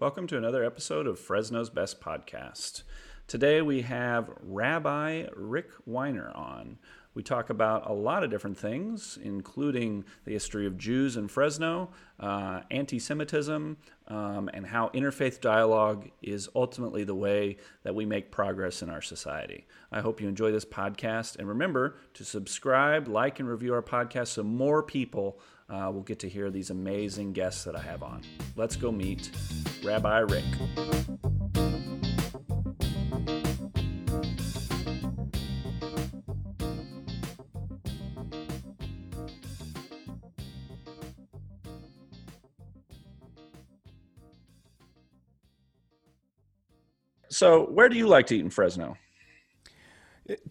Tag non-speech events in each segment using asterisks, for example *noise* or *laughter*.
Welcome to another episode of Fresno's Best Podcast. Today we have Rabbi Rick Weiner on. We talk about a lot of different things, including the history of Jews in Fresno, uh, anti Semitism, um, and how interfaith dialogue is ultimately the way that we make progress in our society. I hope you enjoy this podcast. And remember to subscribe, like, and review our podcast so more people uh, will get to hear these amazing guests that I have on. Let's go meet Rabbi Rick. So, where do you like to eat in Fresno?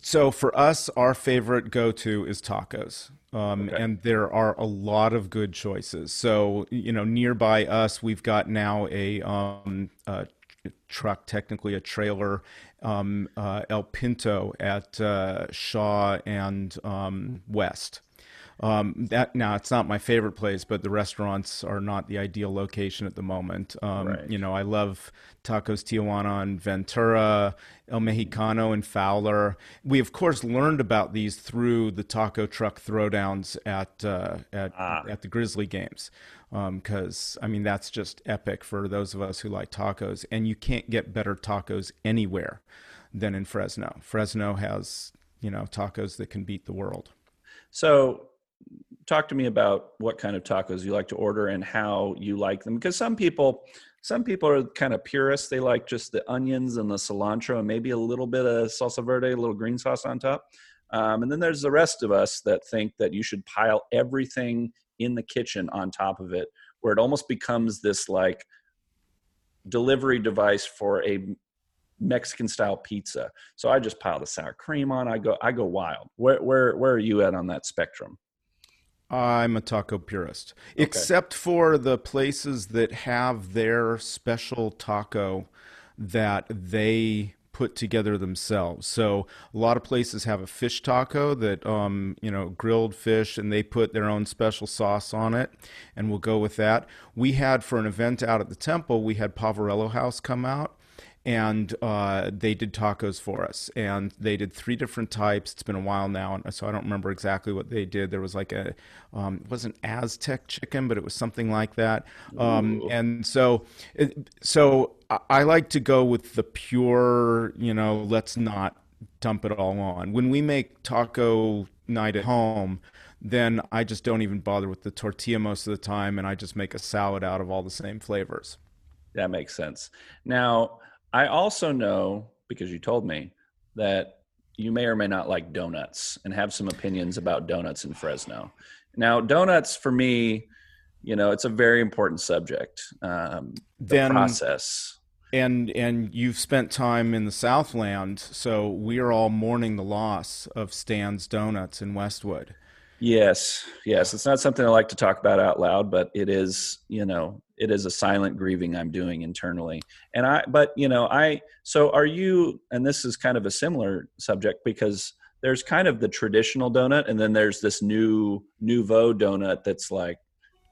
So for us, our favorite go-to is tacos. Um, okay. And there are a lot of good choices. So, you know, nearby us, we've got now a, um, a truck, technically a trailer, um, uh, El Pinto at uh, Shaw and um, West. Um, that now it's not my favorite place, but the restaurants are not the ideal location at the moment. Um, right. You know, I love Tacos Tijuana and Ventura, El Mexicano and Fowler. We of course learned about these through the taco truck throwdowns at uh, at ah. at the Grizzly games, because um, I mean that's just epic for those of us who like tacos, and you can't get better tacos anywhere than in Fresno. Fresno has you know tacos that can beat the world. So talk to me about what kind of tacos you like to order and how you like them because some people some people are kind of purists they like just the onions and the cilantro and maybe a little bit of salsa verde a little green sauce on top um, and then there's the rest of us that think that you should pile everything in the kitchen on top of it where it almost becomes this like delivery device for a Mexican style pizza. So I just pile the sour cream on. I go I go wild. Where where where are you at on that spectrum? I'm a taco purist, okay. except for the places that have their special taco that they put together themselves. So a lot of places have a fish taco that um, you know grilled fish, and they put their own special sauce on it, and we'll go with that. We had for an event out at the temple, we had Pavarello House come out, and uh, they did tacos for us and they did three different types. It's been a while now so i don't remember exactly what they did. There was like a um, it wasn't aztec chicken but it was something like that. Um, and so so I like to go with the pure you know let's not dump it all on. When we make taco night at home then i just don't even bother with the tortilla most of the time and i just make a salad out of all the same flavors. That makes sense. Now I also know because you told me that you may or may not like donuts and have some opinions about donuts in Fresno. Now, donuts for me, you know, it's a very important subject. Um, the then, process. And and you've spent time in the Southland, so we are all mourning the loss of Stan's Donuts in Westwood. Yes, yes. It's not something I like to talk about out loud, but it is, you know, it is a silent grieving I'm doing internally. And I, but you know, I. So are you? And this is kind of a similar subject because there's kind of the traditional donut, and then there's this new nouveau donut that's like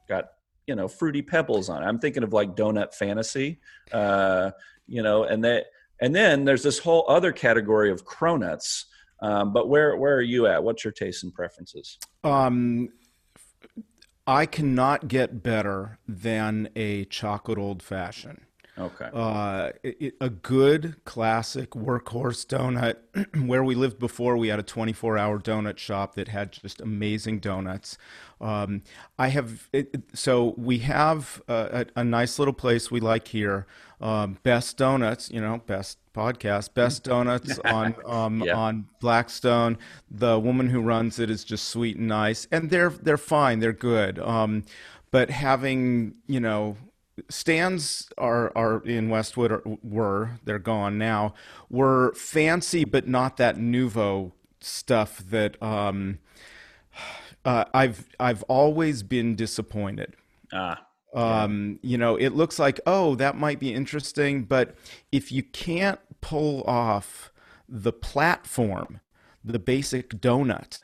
got you know fruity pebbles on it. I'm thinking of like donut fantasy, uh, you know, and that, and then there's this whole other category of cronuts um, but where where are you at? What's your tastes and preferences? Um, I cannot get better than a chocolate old fashioned. Okay. Uh, it, a good classic workhorse donut. *clears throat* Where we lived before, we had a 24 hour donut shop that had just amazing donuts. Um, I have, it, so we have a, a, nice little place we like here. Um, best donuts, you know, best podcast, best *laughs* donuts on um, yeah. on Blackstone. The woman who runs it is just sweet and nice, and they're they're fine, they're good. Um, but having you know Stan's are are in Westwood or, were they're gone now were fancy but not that nouveau stuff that um, uh, I've I've always been disappointed. Ah. Um, you know, it looks like oh that might be interesting, but if you can't pull off the platform, the basic donut,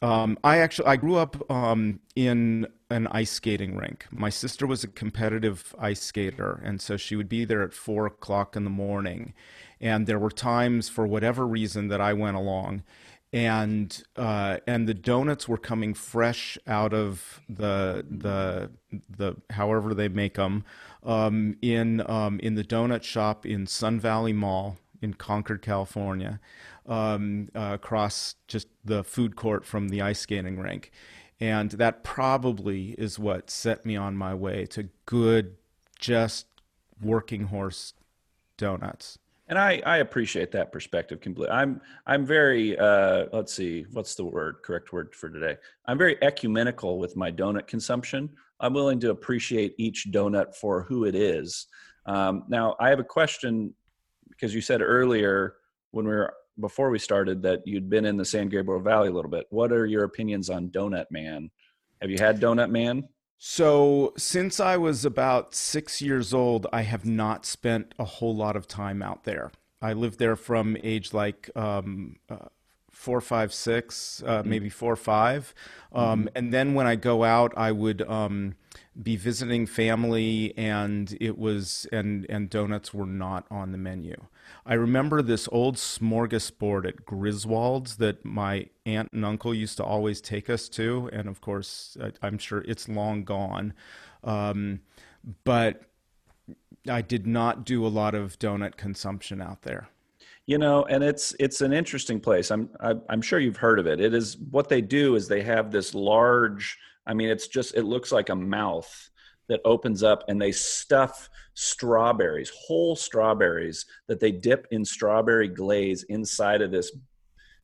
Um, I actually I grew up um, in an ice skating rink. My sister was a competitive ice skater, and so she would be there at four o'clock in the morning. And there were times, for whatever reason, that I went along, and uh, and the donuts were coming fresh out of the the the however they make them um, in um, in the donut shop in Sun Valley Mall in Concord, California um, uh, across just the food court from the ice skating rink. And that probably is what set me on my way to good, just working horse donuts. And I, I appreciate that perspective completely. I'm I'm very uh, let's see what's the word correct word for today. I'm very ecumenical with my donut consumption. I'm willing to appreciate each donut for who it is. Um, now I have a question because you said earlier when we were before we started that you'd been in the San Gabriel Valley a little bit. What are your opinions on Donut Man? Have you had Donut Man? So, since I was about six years old, I have not spent a whole lot of time out there. I lived there from age like um, uh, four, five, six, uh, mm-hmm. maybe four, five. Um, mm-hmm. And then when I go out, I would um, be visiting family, and it was and and donuts were not on the menu. I remember this old smorgasbord at Griswold's that my aunt and uncle used to always take us to, and of course, I'm sure it's long gone. Um, but I did not do a lot of donut consumption out there. You know, and it's it's an interesting place. I'm I, am i am sure you've heard of it. It is what they do is they have this large. I mean, it's just it looks like a mouth that opens up and they stuff strawberries, whole strawberries that they dip in strawberry glaze inside of this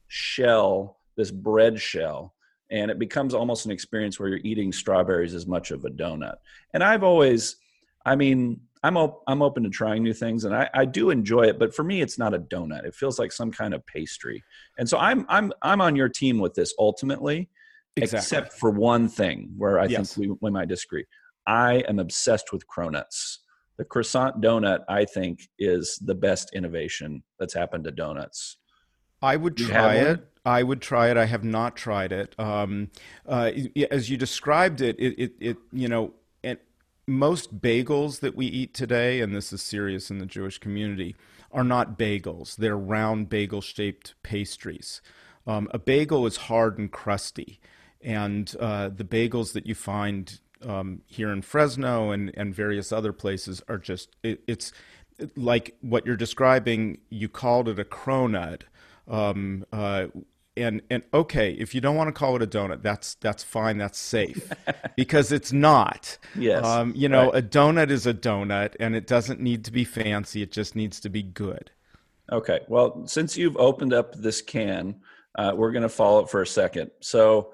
shell, this bread shell. And it becomes almost an experience where you're eating strawberries as much of a donut. And I've always, I mean, I'm op- I'm open to trying new things, and I, I do enjoy it. But for me, it's not a donut. It feels like some kind of pastry. And so I'm I'm I'm on your team with this ultimately, exactly. except for one thing where I yes. think we, we might disagree. I am obsessed with cronuts. The croissant donut, I think, is the best innovation that's happened to donuts. I would try it. I would try it. I have not tried it. Um, uh, as you described it, it, it, it you know, and most bagels that we eat today, and this is serious in the Jewish community, are not bagels. They're round bagel-shaped pastries. Um, a bagel is hard and crusty, and uh, the bagels that you find um, here in Fresno and, and various other places are just it, it's like what you're describing. You called it a cronut, um, uh, and and okay, if you don't want to call it a donut, that's that's fine, that's safe, *laughs* because it's not. Yes, um, you know, right. a donut is a donut, and it doesn't need to be fancy. It just needs to be good. Okay, well, since you've opened up this can, uh, we're going to follow it for a second. So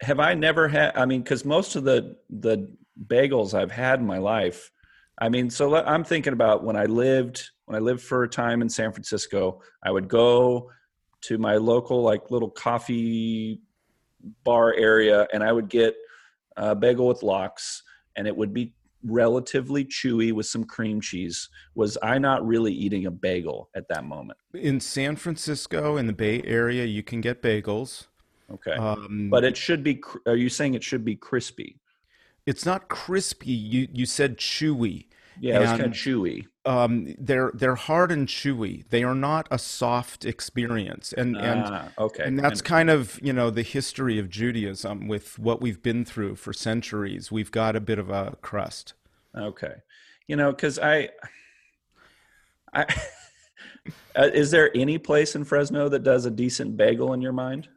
have I never had? I mean, because most of the the bagels I've had in my life, I mean, so I'm thinking about when I lived when I lived for a time in San Francisco. I would go to my local like little coffee bar area, and I would get a bagel with lox, and it would be relatively chewy with some cream cheese. Was I not really eating a bagel at that moment? In San Francisco, in the Bay Area, you can get bagels. Okay. Um, but it should be. Are you saying it should be crispy? It's not crispy. You you said chewy. Yeah, it's kind of chewy. Um, they're they're hard and chewy. They are not a soft experience, and and ah, okay, and that's kind of you know the history of Judaism with what we've been through for centuries. We've got a bit of a crust. Okay, you know, because I, I, *laughs* uh, is there any place in Fresno that does a decent bagel in your mind?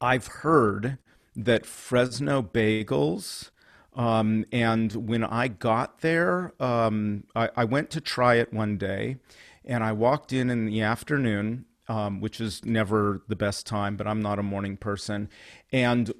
I've heard that Fresno bagels, um, and when I got there, um, I, I, went to try it one day, and I walked in in the afternoon, um, which is never the best time, but I'm not a morning person. And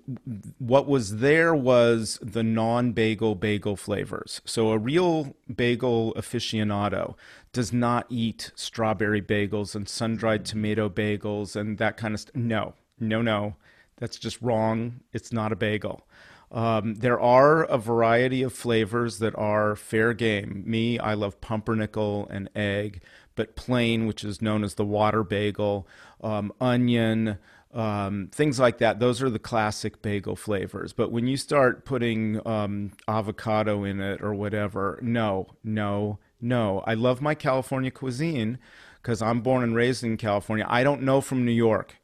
what was there was the non bagel bagel flavors. So a real bagel aficionado does not eat strawberry bagels and sun dried tomato bagels and that kind of stuff. No, no, no. That's just wrong. It's not a bagel. Um, there are a variety of flavors that are fair game. Me, I love pumpernickel and egg, but plain, which is known as the water bagel, um, onion, um, things like that. Those are the classic bagel flavors. But when you start putting um, avocado in it or whatever, no, no, no. I love my California cuisine because I'm born and raised in California. I don't know from New York.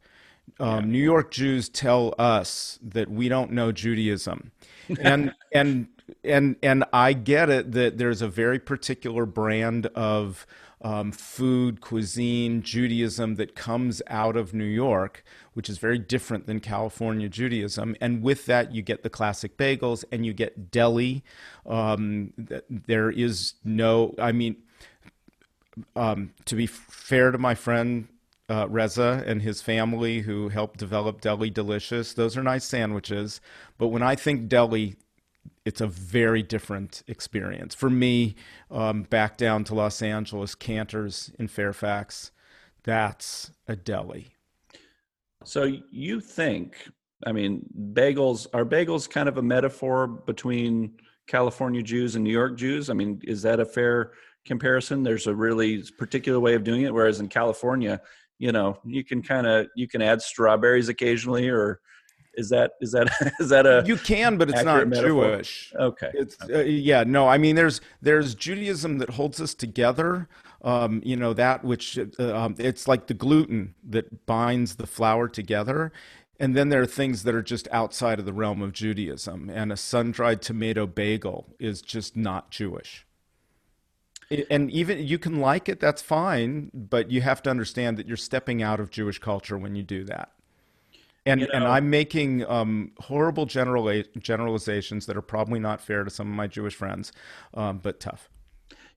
Um, yeah. New York Jews tell us that we don't know Judaism, and *laughs* and and and I get it that there's a very particular brand of um, food, cuisine, Judaism that comes out of New York, which is very different than California Judaism. And with that, you get the classic bagels and you get deli. Um, there is no, I mean, um, to be fair to my friend uh, Reza and his family who helped develop Deli Delicious, those are nice sandwiches. But when I think deli, it's a very different experience for me. Um, back down to Los Angeles, Canter's in Fairfax, that's a deli. So you think? I mean, bagels are bagels kind of a metaphor between California Jews and New York Jews. I mean, is that a fair comparison? There's a really particular way of doing it, whereas in California, you know, you can kind of you can add strawberries occasionally or is that is that *laughs* is that a you can, but it's not metaphor? Jewish. Okay. It's uh, yeah. No, I mean there's there's Judaism that holds us together. Um, you know that which uh, um, it's like the gluten that binds the flour together. And then there are things that are just outside of the realm of Judaism, and a sun-dried tomato bagel is just not Jewish and even you can like it that's fine but you have to understand that you're stepping out of jewish culture when you do that and you know, and I'm making um, horrible general generalizations that are probably not fair to some of my Jewish friends, um, but tough.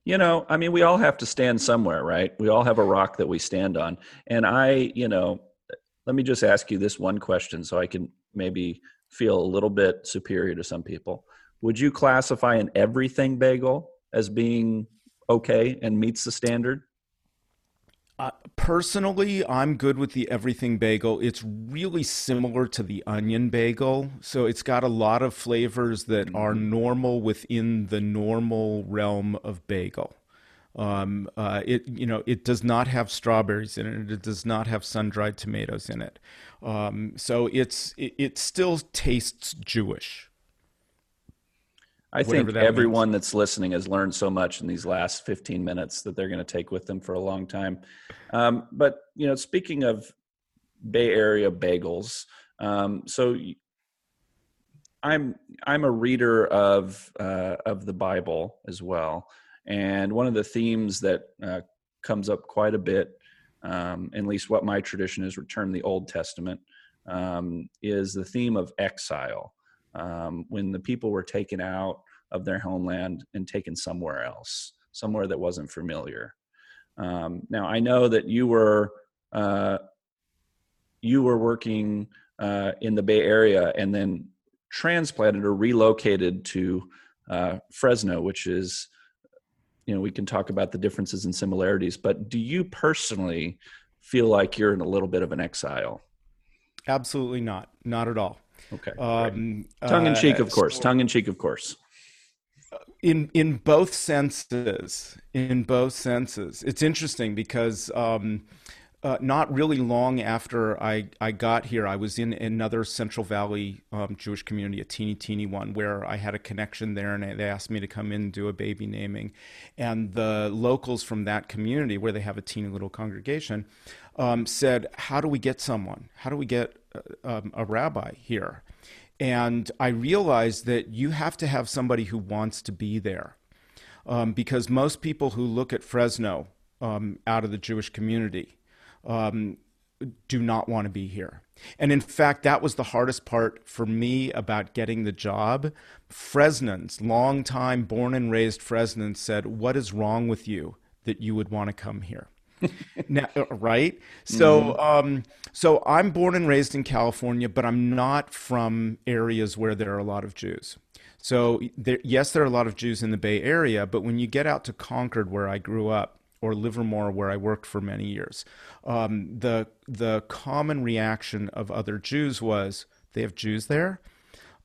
You know, I mean, we all have to stand somewhere, right? We all have a rock that we stand on. And I, you know, let me just ask you this one question so I can maybe feel a little bit superior to some people. Would you classify an everything bagel as being okay and meets the standard? Uh, personally, I'm good with the everything bagel. It's really similar to the onion bagel. So it's got a lot of flavors that mm-hmm. are normal within the normal realm of bagel. Um, uh, it you know it does not have strawberries in it. It does not have sun dried tomatoes in it. Um, so it's it, it still tastes Jewish. I think everyone means. that's listening has learned so much in these last 15 minutes that they're going to take with them for a long time. Um, but you know, speaking of Bay Area bagels, um, so I'm I'm a reader of uh, of the Bible as well, and one of the themes that uh, comes up quite a bit, um, at least what my tradition is, return the Old Testament, um, is the theme of exile um, when the people were taken out of their homeland and taken somewhere else, somewhere that wasn't familiar. Um, now, I know that you were uh, you were working uh, in the Bay Area and then transplanted or relocated to uh, Fresno, which is you know we can talk about the differences and similarities. But do you personally feel like you're in a little bit of an exile? Absolutely not. Not at all. Okay. Um, tongue in cheek, uh, of course. So, tongue in cheek, of course. In in both senses. In both senses. It's interesting because. Um, uh, not really long after I, I got here, I was in another Central Valley um, Jewish community, a teeny, teeny one, where I had a connection there, and they asked me to come in and do a baby naming. And the locals from that community, where they have a teeny little congregation, um, said, How do we get someone? How do we get um, a rabbi here. And I realized that you have to have somebody who wants to be there. Um, because most people who look at Fresno um, out of the Jewish community um, do not want to be here. And in fact, that was the hardest part for me about getting the job. Fresnans, long time born and raised Fresnans, said, What is wrong with you that you would want to come here? *laughs* now, right? So, mm-hmm. um, so I'm born and raised in California, but I'm not from areas where there are a lot of Jews. So, there, yes, there are a lot of Jews in the Bay Area, but when you get out to Concord, where I grew up, or Livermore, where I worked for many years, um, the the common reaction of other Jews was they have Jews there.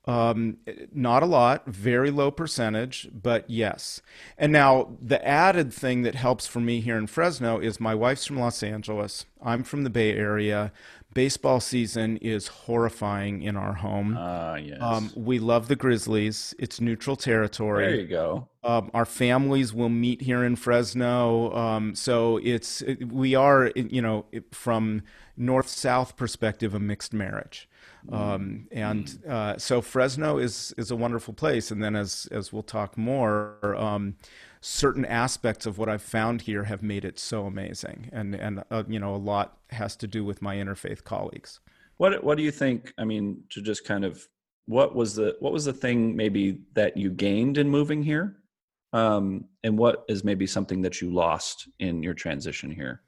Um, not a lot, very low percentage, but yes. And now the added thing that helps for me here in Fresno is my wife's from Los Angeles. I'm from the Bay Area. Baseball season is horrifying in our home. Uh, yes. Um, we love the Grizzlies. It's neutral territory. There you go. Um, our families will meet here in Fresno, um, so it's we are you know from north south perspective a mixed marriage. Um, and uh, so Fresno is is a wonderful place. And then as as we'll talk more, um, certain aspects of what I've found here have made it so amazing. And and uh, you know a lot has to do with my interfaith colleagues. What what do you think? I mean, to just kind of what was the what was the thing maybe that you gained in moving here, um, and what is maybe something that you lost in your transition here?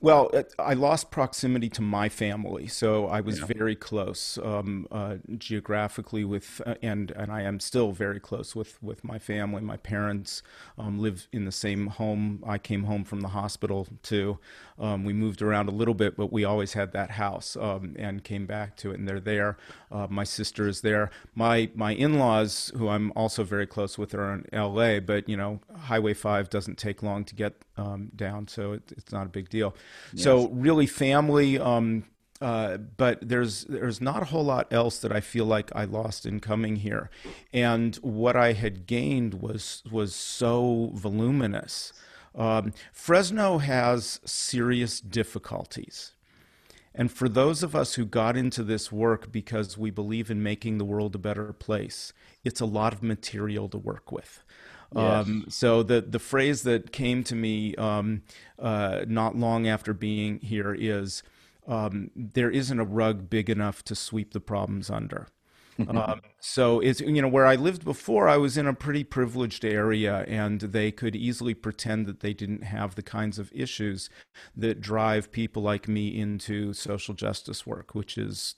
Well, I lost proximity to my family, so I was yeah. very close um, uh, geographically with, uh, and and I am still very close with with my family. My parents um, live in the same home. I came home from the hospital too. Um, we moved around a little bit, but we always had that house um, and came back to it, and they're there. Uh, my sister is there. My my in laws, who I'm also very close with, are in L.A. But you know, Highway Five doesn't take long to get um, down, so it, it's not a big deal. Yes. So really, family. Um, uh, but there's there's not a whole lot else that I feel like I lost in coming here, and what I had gained was was so voluminous. Um, Fresno has serious difficulties. And for those of us who got into this work because we believe in making the world a better place, it's a lot of material to work with. Yes. Um, so the the phrase that came to me um, uh, not long after being here is, um, "There isn't a rug big enough to sweep the problems under." um, so it's you know where I lived before, I was in a pretty privileged area, and they could easily pretend that they didn't have the kinds of issues that drive people like me into social justice work, which is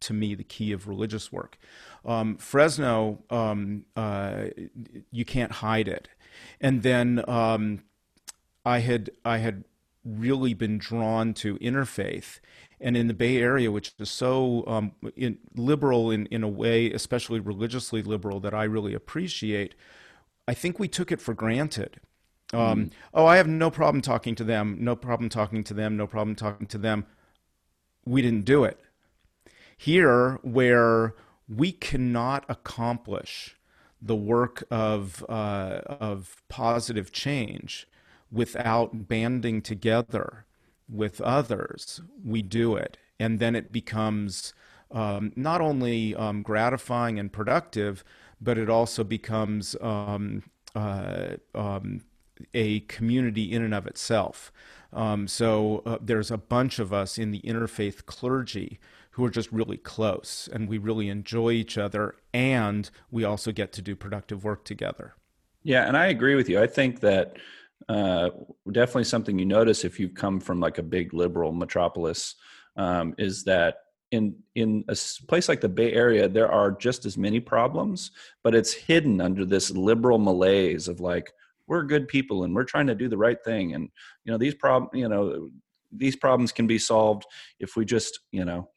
to me the key of religious work. Um, Fresno, um, uh, you can't hide it, and then um, I had I had really been drawn to interfaith and in the Bay Area, which is so um, in, liberal in, in a way, especially religiously liberal, that I really appreciate, I think we took it for granted. Um, mm. Oh, I have no problem talking to them, no problem talking to them, no problem talking to them. We didn't do it. Here, where we cannot accomplish the work of, uh, of positive change without banding together with others, we do it. And then it becomes um, not only um, gratifying and productive, but it also becomes um, uh, um, a community in and of itself. Um, so uh, there's a bunch of us in the interfaith clergy who are just really close and we really enjoy each other and we also get to do productive work together. Yeah, and I agree with you. I think that uh, definitely something you notice if you've come from like a big liberal metropolis um, is that in in a place like the Bay Area, there are just as many problems, but it's hidden under this liberal malaise of like we're good people and we're trying to do the right thing, and you know these problem you know these problems can be solved if we just you know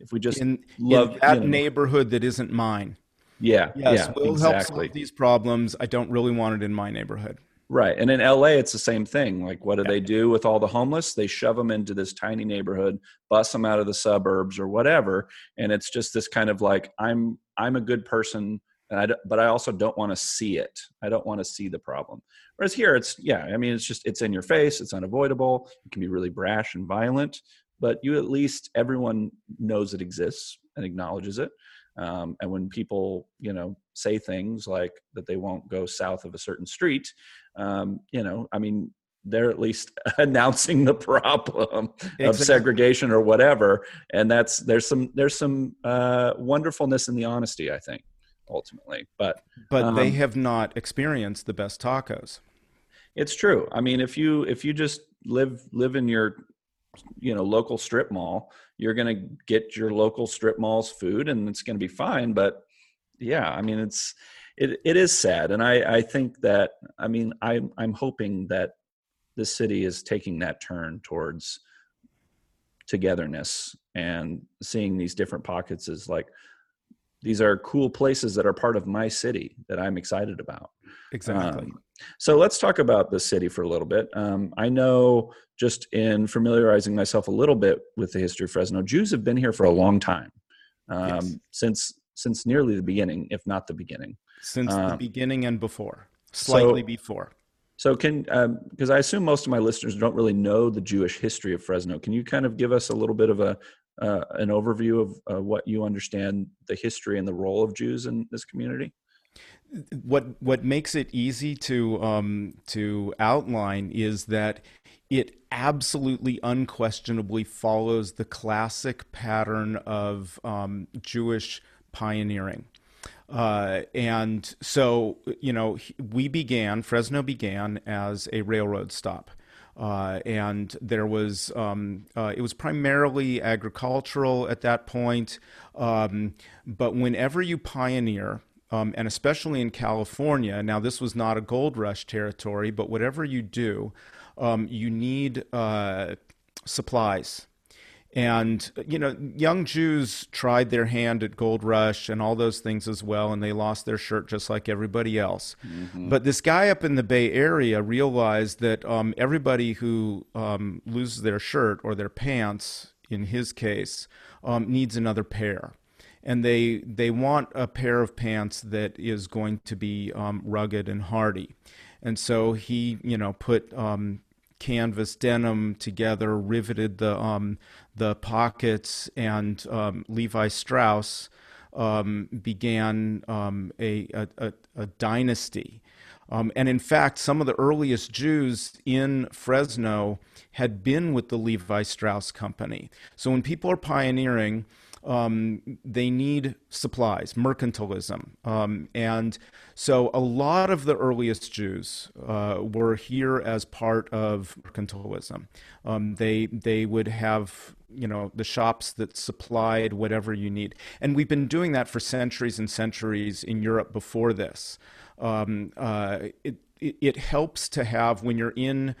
if we just in, love in that you know, neighborhood that isn't mine. Yeah, yes, yeah, we'll exactly. help solve these problems. I don't really want it in my neighborhood. Right. And in LA, it's the same thing. Like, what do yeah. they do with all the homeless? They shove them into this tiny neighborhood, bust them out of the suburbs or whatever. And it's just this kind of like, I'm, I'm a good person. And I, but I also don't want to see it. I don't want to see the problem. Whereas here, it's, yeah, I mean, it's just, it's in your face. It's unavoidable. It can be really brash and violent, but you at least, everyone knows it exists and acknowledges it. Um, and when people, you know, say things like that they won't go south of a certain street, um, you know, I mean, they're at least *laughs* announcing the problem exactly. of segregation or whatever. And that's there's some there's some uh, wonderfulness in the honesty, I think, ultimately. But but um, they have not experienced the best tacos. It's true. I mean, if you if you just live live in your you know local strip mall you're going to get your local strip mall's food and it's going to be fine but yeah i mean it's it, it is sad and i i think that i mean i i'm hoping that the city is taking that turn towards togetherness and seeing these different pockets as like these are cool places that are part of my city that I'm excited about. Exactly. Um, so let's talk about the city for a little bit. Um, I know just in familiarizing myself a little bit with the history of Fresno, Jews have been here for a long time, um, yes. since since nearly the beginning, if not the beginning. Since the um, beginning and before, slightly so, before. So can because um, I assume most of my listeners don't really know the Jewish history of Fresno. Can you kind of give us a little bit of a uh, an overview of uh, what you understand the history and the role of Jews in this community? What what makes it easy to um, to outline is that it absolutely unquestionably follows the classic pattern of um, Jewish pioneering. Uh, and so, you know, we began, Fresno began as a railroad stop. Uh, and there was um, uh, it was primarily agricultural at that point. Um, but whenever you pioneer, um, and especially in California, now this was not a gold rush territory, but whatever you do, um, you need uh, supplies. And, you know, young Jews tried their hand at Gold Rush and all those things as well, and they lost their shirt just like everybody else. Mm-hmm. But this guy up in the Bay Area realized that um, everybody who um, loses their shirt or their pants, in his case, um, needs another pair. And they, they want a pair of pants that is going to be um, rugged and hardy. And so he, you know, put um, canvas denim together, riveted the um, the pockets, and um, Levi Strauss um, began um, a, a, a, dynasty. Um, and in fact, some of the earliest Jews in Fresno had been with the Levi Strauss Company. So when people are pioneering, um, they need supplies, mercantilism. Um, and so a lot of the earliest Jews uh, were here as part of mercantilism. Um, they, they would have you know the shops that supplied whatever you need and we've been doing that for centuries and centuries in europe before this um, uh, it, it, it helps to have when you're in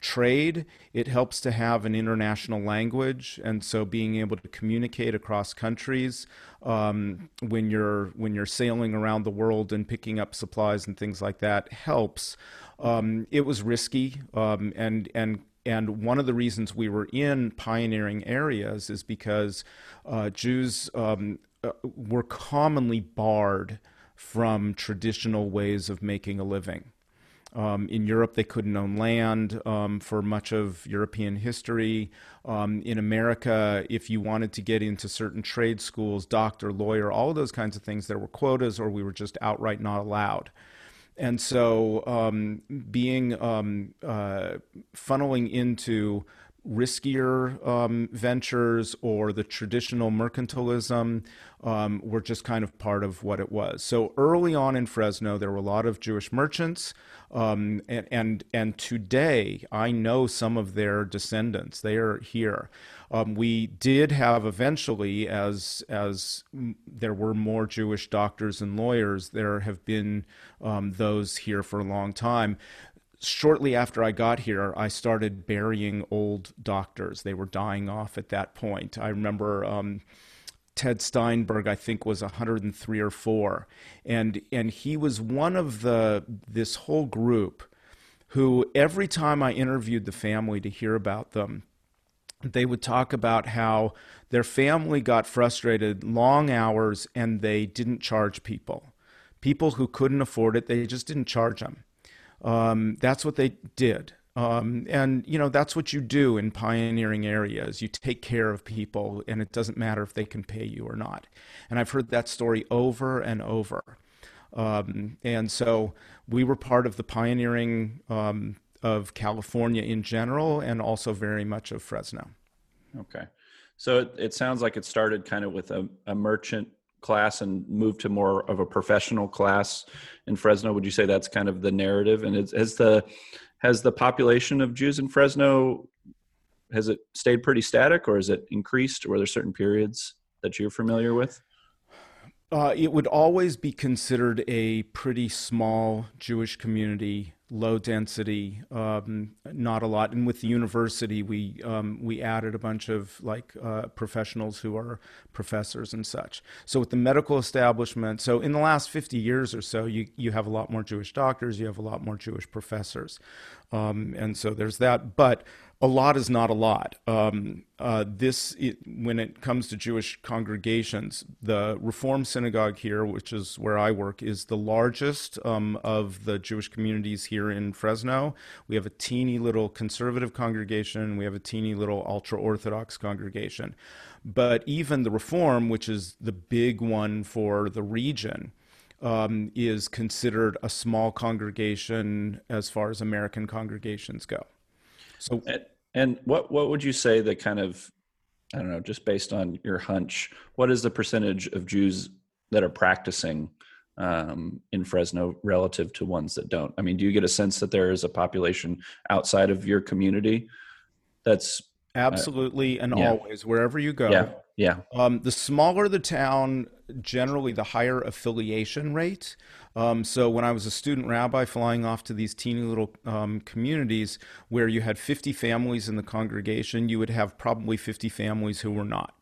trade. It helps to have an international language, and so being able to communicate across countries um, when you're when you're sailing around the world and picking up supplies and things like that helps. Um, it was risky, um, and and and one of the reasons we were in pioneering areas is because uh, Jews um, uh, were commonly barred from traditional ways of making a living. Um, in Europe, they couldn't own land um, for much of European history. Um, in America, if you wanted to get into certain trade schools, doctor, lawyer, all of those kinds of things, there were quotas or we were just outright not allowed. And so, um, being um, uh, funneling into riskier um, ventures or the traditional mercantilism um, were just kind of part of what it was. So early on in Fresno, there were a lot of Jewish merchants, um, and, and and today I know some of their descendants. They are here. Um, we did have eventually, as as there were more Jewish doctors and lawyers, there have been um, those here for a long time shortly after I got here, I started burying old doctors. They were dying off at that point. I remember um, Ted Steinberg, I think, was 103 or four, and and he was one of the this whole group who every time I interviewed the family to hear about them, they would talk about how their family got frustrated, long hours, and they didn't charge people. People who couldn't afford it, they just didn't charge them um, that's what they did. Um, and you know that's what you do in pioneering areas. You take care of people, and it doesn't matter if they can pay you or not. And I've heard that story over and over. Um, and so we were part of the pioneering um, of California in general, and also very much of Fresno. Okay, so it, it sounds like it started kind of with a, a merchant class and move to more of a professional class in Fresno? Would you say that's kind of the narrative? And has the has the population of Jews in Fresno has it stayed pretty static, or has it increased? Are there certain periods that you're familiar with? Uh, it would always be considered a pretty small Jewish community low density, um, not a lot. And with the university, we um, we added a bunch of like uh, professionals who are professors and such. So with the medical establishment, so in the last 50 years or so, you you have a lot more Jewish doctors, you have a lot more Jewish professors, um, and so there's that. But a lot is not a lot. Um, uh, this, it, when it comes to Jewish congregations, the Reform Synagogue here, which is where I work, is the largest um, of the Jewish communities here in Fresno. We have a teeny little conservative congregation. We have a teeny little ultra Orthodox congregation. But even the Reform, which is the big one for the region, um, is considered a small congregation as far as American congregations go. So, and, what what would you say the kind of I don't know, just based on your hunch, what is the percentage of Jews that are practicing um, in Fresno relative to ones that don't? I mean, do you get a sense that there is a population outside of your community that's absolutely uh, and yeah. always wherever you go? Yeah, yeah. Um, the smaller the town, generally the higher affiliation rate. Um, so when I was a student rabbi flying off to these teeny little um, communities where you had 50 families in the congregation, you would have probably 50 families who were not.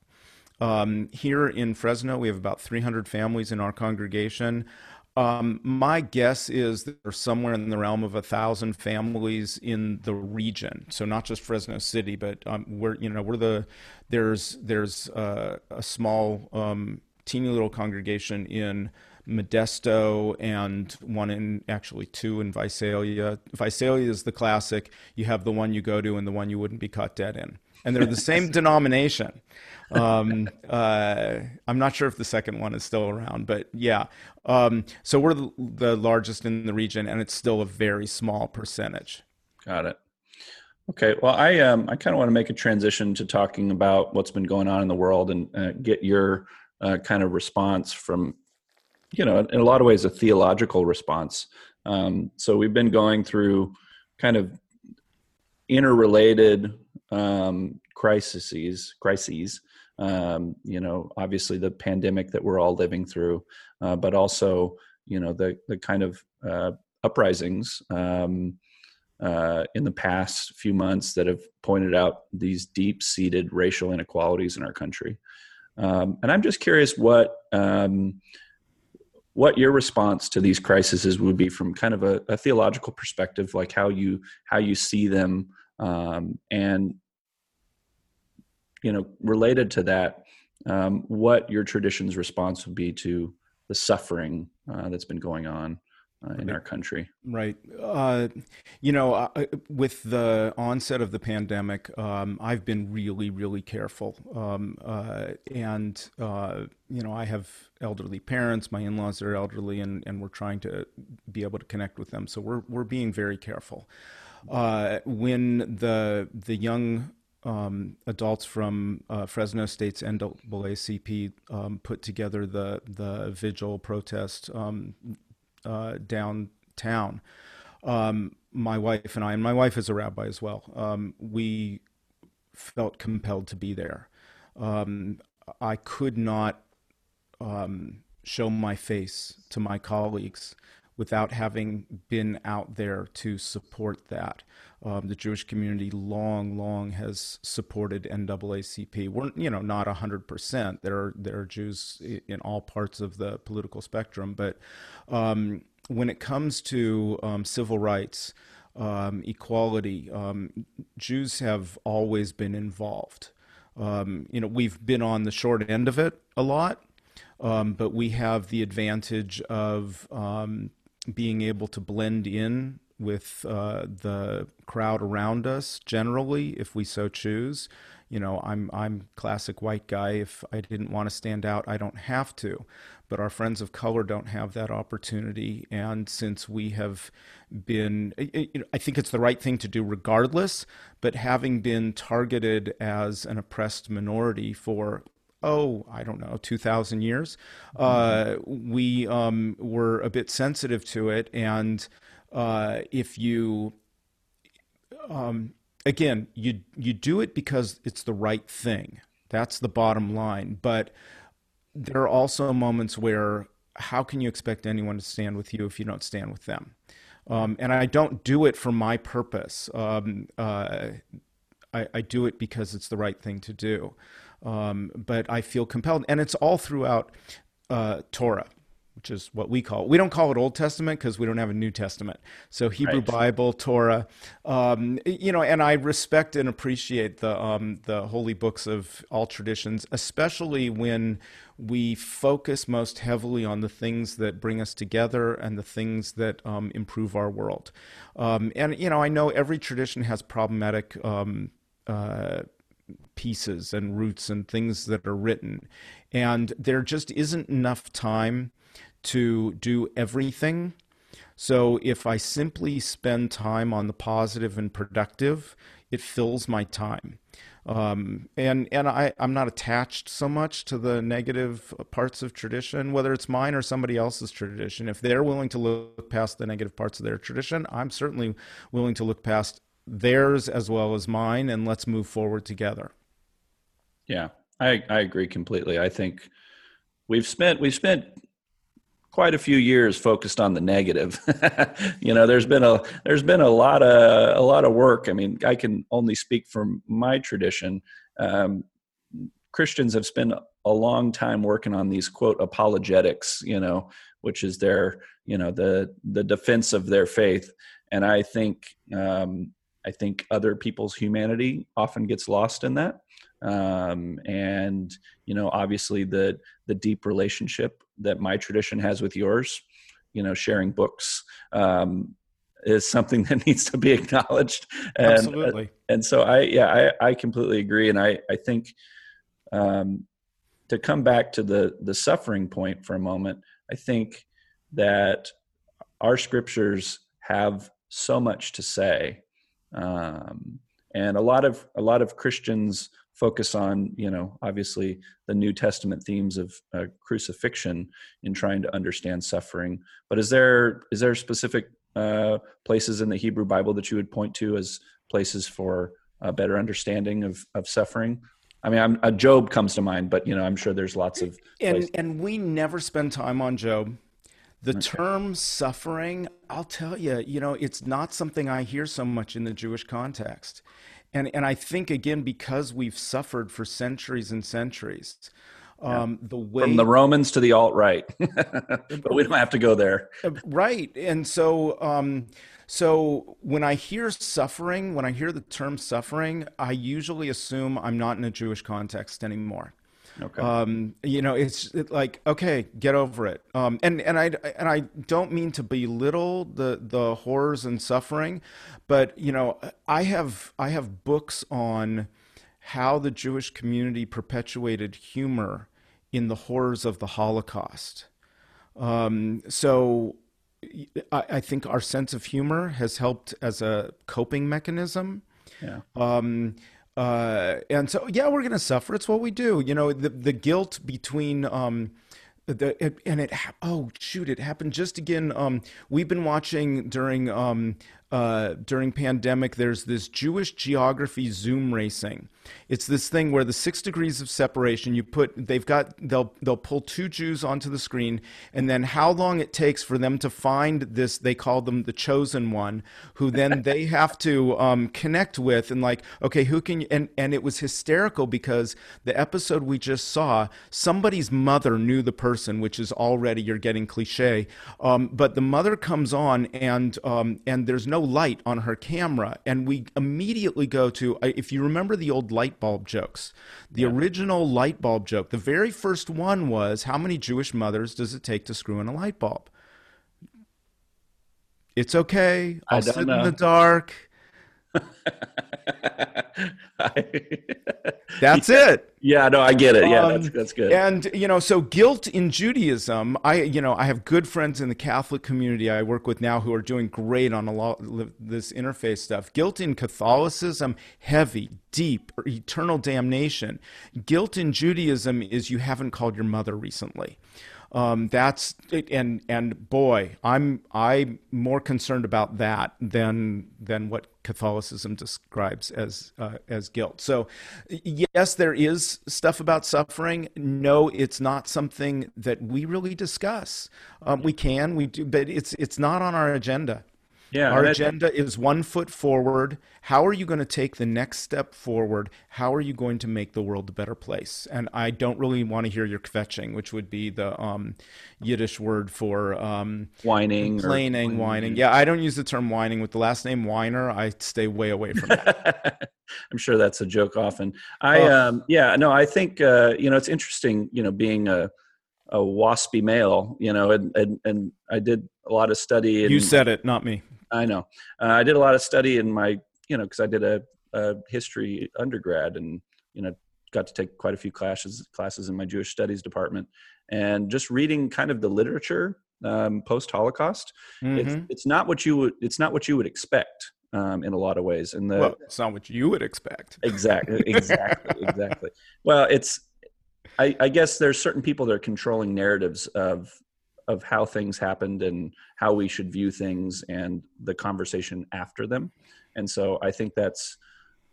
Um, here in Fresno, we have about 300 families in our congregation. Um, my guess is that there's somewhere in the realm of a thousand families in the region. So not just Fresno City, but um, we're you know we're the there's there's uh, a small um, teeny little congregation in Modesto and one in actually two in Visalia. Visalia is the classic. You have the one you go to and the one you wouldn't be caught dead in. And they're the same denomination. Um, uh, I'm not sure if the second one is still around, but yeah. Um, so we're the, largest in the region, and it's still a very small percentage. Got it. Okay, well, I um, I kind of want to make a transition to talking about what's been going on in the world and uh, get your uh, kind of response from you know, in a lot of ways, a theological response. Um, so we've been going through kind of interrelated um, crises, crises. Um, you know, obviously the pandemic that we're all living through, uh, but also you know the the kind of uh, uprisings um, uh, in the past few months that have pointed out these deep seated racial inequalities in our country. Um, and I'm just curious what um, what your response to these crises would be from kind of a, a theological perspective, like how you how you see them, um, and you know, related to that, um, what your tradition's response would be to the suffering uh, that's been going on uh, in our country. Right. Uh, you know, uh, with the onset of the pandemic, um, I've been really, really careful. Um, uh, and, uh, you know, I have elderly parents, my in laws are elderly, and, and we're trying to be able to connect with them. So we're, we're being very careful. Uh, when the, the young um, adults from uh, Fresno State's NAACP um, put together the the vigil protest um, uh, downtown. Um, my wife and I, and my wife is a rabbi as well, um, we felt compelled to be there. Um, I could not show my face to my colleagues without having been out there to support that. Um, the Jewish community long, long has supported NAACP. We're, you know, not hundred percent. There are there are Jews in all parts of the political spectrum, but um, when it comes to um, civil rights, um, equality, um, Jews have always been involved. Um, you know, we've been on the short end of it a lot, but we have the advantage of being able to blend in with uh, the crowd around us generally, if we so choose. You know, I'm I'm classic white guy. If I didn't want to stand out, I don't have to. But our friends of color don't have that opportunity. And since we have been, I think it's the right thing to do regardless. But having been targeted as an oppressed minority for oh, I don't know, 2,000 years, uh, we um, were a bit sensitive to it. And uh, if you, um, again, you, you do it because it's the right thing. That's the bottom line. But there are also moments where how can you expect anyone to stand with you if you don't stand with them? Um, and I don't do it for my purpose. Um, uh, I, I, do it because it's the right thing to do. Um, but I feel compelled, and it's all throughout uh, Torah which is what we call it. We don't call it Old Testament because we don't have a New Testament. So Hebrew right. Bible, Torah, um, you know, and I respect and appreciate the um, the holy books of all traditions, especially when we focus most heavily on the things that bring us together and the things that um, improve our world. Um, and you know, I know every tradition has problematic. Um, uh, pieces and roots and things that are written. And there just isn't enough time to do everything. So if I simply spend time on the positive and productive, it fills my time. Um, and and I, I'm not attached so much to the negative parts of tradition, whether it's mine or somebody else's tradition. If they're willing to look past the negative parts of their tradition, I'm certainly willing to look past theirs as well as mine, and let's move forward together. Yeah, I I agree completely. I think we've spent we've spent quite a few years focused on the negative. *laughs* you know, there's been a there's been a lot of a lot of work. I mean, I can only speak from my tradition. Um, Christians have spent a long time working on these quote apologetics, you know, which is their you know the the defense of their faith. And I think um, I think other people's humanity often gets lost in that. Um, and you know obviously the the deep relationship that my tradition has with yours you know sharing books um, is something *laughs* that needs to be acknowledged. And, uh, absolutely and so i yeah i, I completely agree. And i i think um, to come back to the the suffering point for a moment i think that our scriptures have so much to say um, and a lot of a lot of christians focus on you know obviously the new testament themes of uh, crucifixion in trying to understand suffering but is there is there specific uh, places in the hebrew bible that you would point to as places for a better understanding of of suffering I mean, I'm, uh, Job comes to mind, but you know, I'm sure there's lots of. And places. and we never spend time on Job. The okay. term suffering, I'll tell you, you know, it's not something I hear so much in the Jewish context. And, and I think, again, because we've suffered for centuries and centuries, um, the way from the Romans to the alt right, *laughs* but we don't have to go there. Uh, right, and so um, so when I hear suffering, when I hear the term suffering, I usually assume I'm not in a Jewish context anymore. Okay. Um, you know, it's like okay, get over it. Um, and and I and I don't mean to belittle the the horrors and suffering, but you know, I have I have books on how the Jewish community perpetuated humor in the horrors of the Holocaust. Um, so I, I, think our sense of humor has helped as a coping mechanism. Yeah. Um, uh, and so, yeah, we're going to suffer. It's what we do. You know, the the guilt between um, the it, and it oh shoot, it happened just again. Um, we've been watching during um, uh, during pandemic. There's this Jewish geography Zoom racing it's this thing where the six degrees of separation you put they've got they'll they'll pull two Jews onto the screen and then how long it takes for them to find this they call them the chosen one who then *laughs* they have to um, connect with and like okay who can you, and and it was hysterical because the episode we just saw somebody's mother knew the person which is already you're getting cliche um, but the mother comes on and um, and there's no light on her camera and we immediately go to if you remember the old light bulb jokes. The yeah. original light bulb joke, the very first one was how many Jewish mothers does it take to screw in a light bulb? It's okay. I'll sit know. in the dark. *laughs* *laughs* that's yeah. it. Yeah, no, I get it. Yeah, um, that's, that's good. And you know, so guilt in Judaism. I, you know, I have good friends in the Catholic community I work with now who are doing great on a lot this interface stuff. Guilt in Catholicism, heavy, deep, eternal damnation. Guilt in Judaism is you haven't called your mother recently. Um, that's and and boy, I'm I'm more concerned about that than than what Catholicism describes as uh, as guilt. So, yes, there is stuff about suffering. No, it's not something that we really discuss. Um, we can, we do, but it's it's not on our agenda. Yeah, our agenda is one foot forward. How are you going to take the next step forward? How are you going to make the world a better place? And I don't really want to hear your kvetching, which would be the um, Yiddish word for um, whining, complaining, or... whining. Yeah, I don't use the term whining with the last name Winer. I stay way away from that. *laughs* I'm sure that's a joke often. I uh, um, yeah, no, I think uh, you know it's interesting. You know, being a a waspy male, you know, and, and, and I did a lot of study. In, you said it, not me. I know. Uh, I did a lot of study in my, you know, because I did a, a, history undergrad and, you know, got to take quite a few classes classes in my Jewish studies department, and just reading kind of the literature um, post Holocaust. Mm-hmm. It's, it's not what you would it's not what you would expect um, in a lot of ways. And the well, it's not what you would expect. Exactly, *laughs* exactly, exactly. Well, it's I, I, guess there's certain people that are controlling narratives of of how things happened and how we should view things and the conversation after them. And so I think that's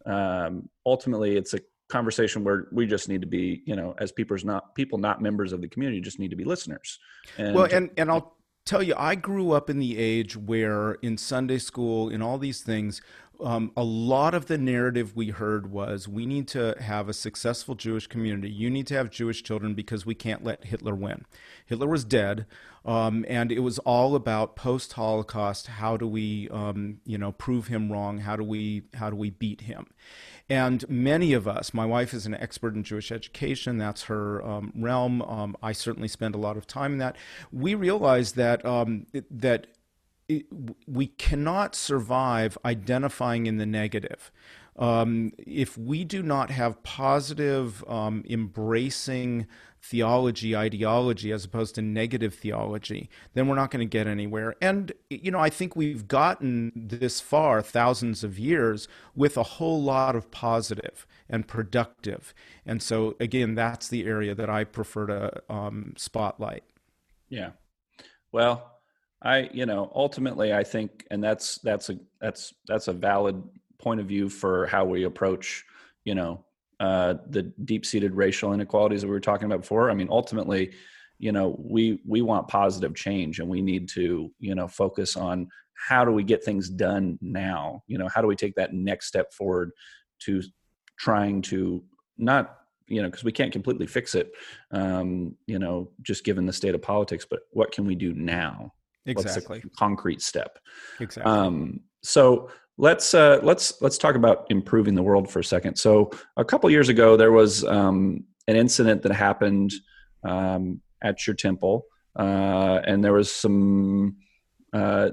um, ultimately it's a conversation where we just need to be, you know, as people's not people not members of the community, just need to be listeners. And, well, and and I'll tell you, I grew up in the age where in Sunday school, in all these things, um, a lot of the narrative we heard was we need to have a successful Jewish community. You need to have Jewish children because we can't let Hitler win. Hitler was dead, um, and it was all about post-Holocaust. How do we, um, you know, prove him wrong? How do we, how do we beat him? And many of us, my wife is an expert in Jewish education. That's her um, realm. Um, I certainly spend a lot of time in that. We realized that um, that it, we cannot survive identifying in the negative. Um, if we do not have positive, um, embracing theology, ideology, as opposed to negative theology, then we're not going to get anywhere. And, you know, I think we've gotten this far, thousands of years, with a whole lot of positive and productive. And so, again, that's the area that I prefer to um, spotlight. Yeah. Well, I, you know, ultimately, I think, and that's that's a that's that's a valid point of view for how we approach, you know, uh, the deep-seated racial inequalities that we were talking about before. I mean, ultimately, you know, we we want positive change, and we need to, you know, focus on how do we get things done now. You know, how do we take that next step forward to trying to not you know because we can't completely fix it um, you know just given the state of politics but what can we do now exactly concrete step exactly um, so let's uh, let's let's talk about improving the world for a second so a couple years ago there was um, an incident that happened um, at your temple uh, and there was some uh,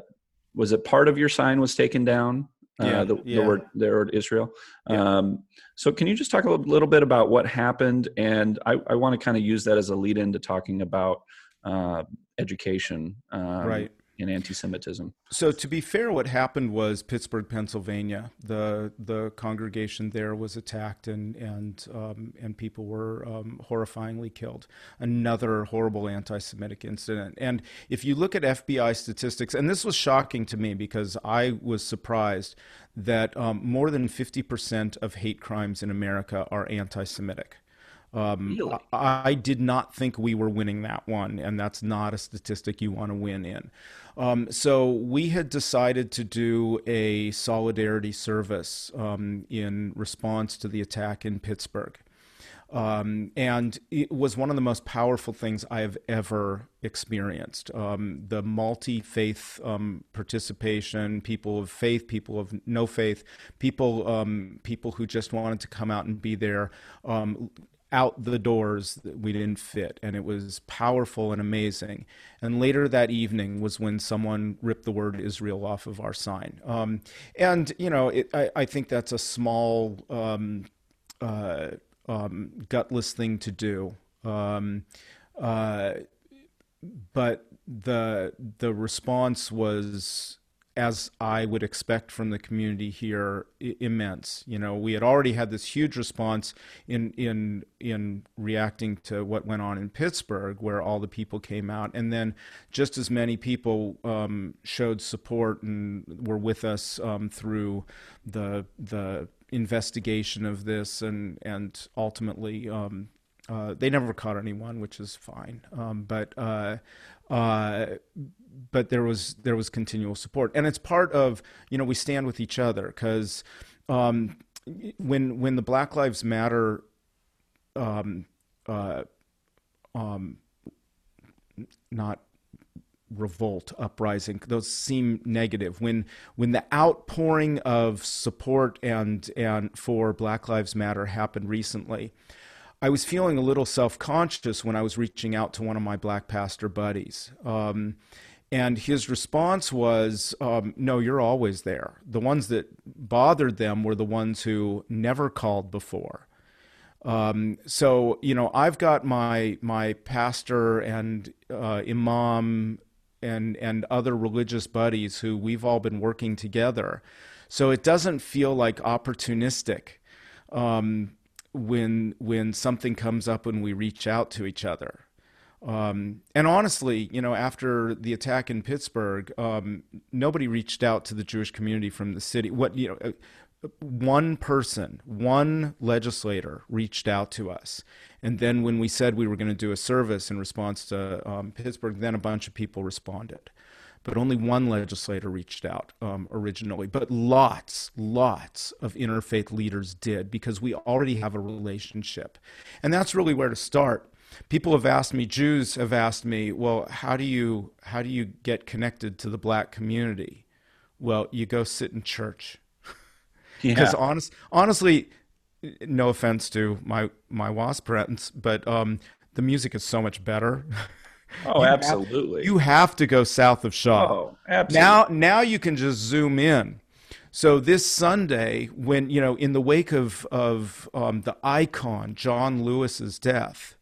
was it part of your sign was taken down uh, yeah, the, yeah. the, word the word Israel. Yeah. Um, so can you just talk a little bit about what happened? And I, I want to kind of use that as a lead in to talking about uh, education um, right in anti-Semitism. So, to be fair, what happened was Pittsburgh, Pennsylvania. the The congregation there was attacked, and and um, and people were um, horrifyingly killed. Another horrible anti-Semitic incident. And if you look at FBI statistics, and this was shocking to me because I was surprised that um, more than fifty percent of hate crimes in America are anti-Semitic. Um, really? I, I, did not think we were winning that one, and that's not a statistic you want to win in. Um, so we had decided to do a solidarity service um, in response to the attack in Pittsburgh. Um, and it was one of the most powerful things I have ever experienced. Um, the multi faith um, participation, people of faith, people of no faith, people um, people who just wanted to come out and be there, um, out the doors that we didn't fit and it was powerful and amazing. And later that evening was when someone ripped the word israel off of our sign. Um, and you know it, I, I, think that's a small um, uh, um, gutless thing to do. Um, uh, but the the response was as I would expect from the community here, I- immense. You know, we had already had this huge response in in in reacting to what went on in Pittsburgh, where all the people came out, and then just as many people um, showed support and were with us um, through the the investigation of this, and and ultimately. Um, uh, they never caught anyone, which is fine. Um, but uh, uh, but there was there was continual support, and it's part of you know we stand with each other because um, when when the Black Lives Matter um, uh, um, not revolt uprising those seem negative when when the outpouring of support and and for black lives matter happened recently I was feeling a little self conscious when I was reaching out to one of my black pastor buddies. Um, and his response was, um, No, you're always there. The ones that bothered them were the ones who never called before. Um, so, you know, I've got my, my pastor and uh, imam and, and other religious buddies who we've all been working together. So it doesn't feel like opportunistic. Um, when when something comes up when we reach out to each other. Um, and honestly, you know, after the attack in Pittsburgh, um, nobody reached out to the Jewish community from the city. What you know, uh, one person, one legislator reached out to us, and then when we said we were going to do a service in response to um, Pittsburgh, then a bunch of people responded but only one legislator reached out um, originally. But lots, lots of interfaith leaders did because we already have a relationship. And that's really where to start. People have asked me, Jews have asked me, well, how do you how do you get connected to the black community? Well, you go sit in church. Because *laughs* yeah. honest, honestly, no offense to my my wasp friends, but um, the music is so much better. *laughs* Oh, you absolutely. Have, you have to go south of Shaw. Oh, absolutely. Now, now you can just zoom in. So this Sunday, when you know, in the wake of of um, the icon John Lewis's death,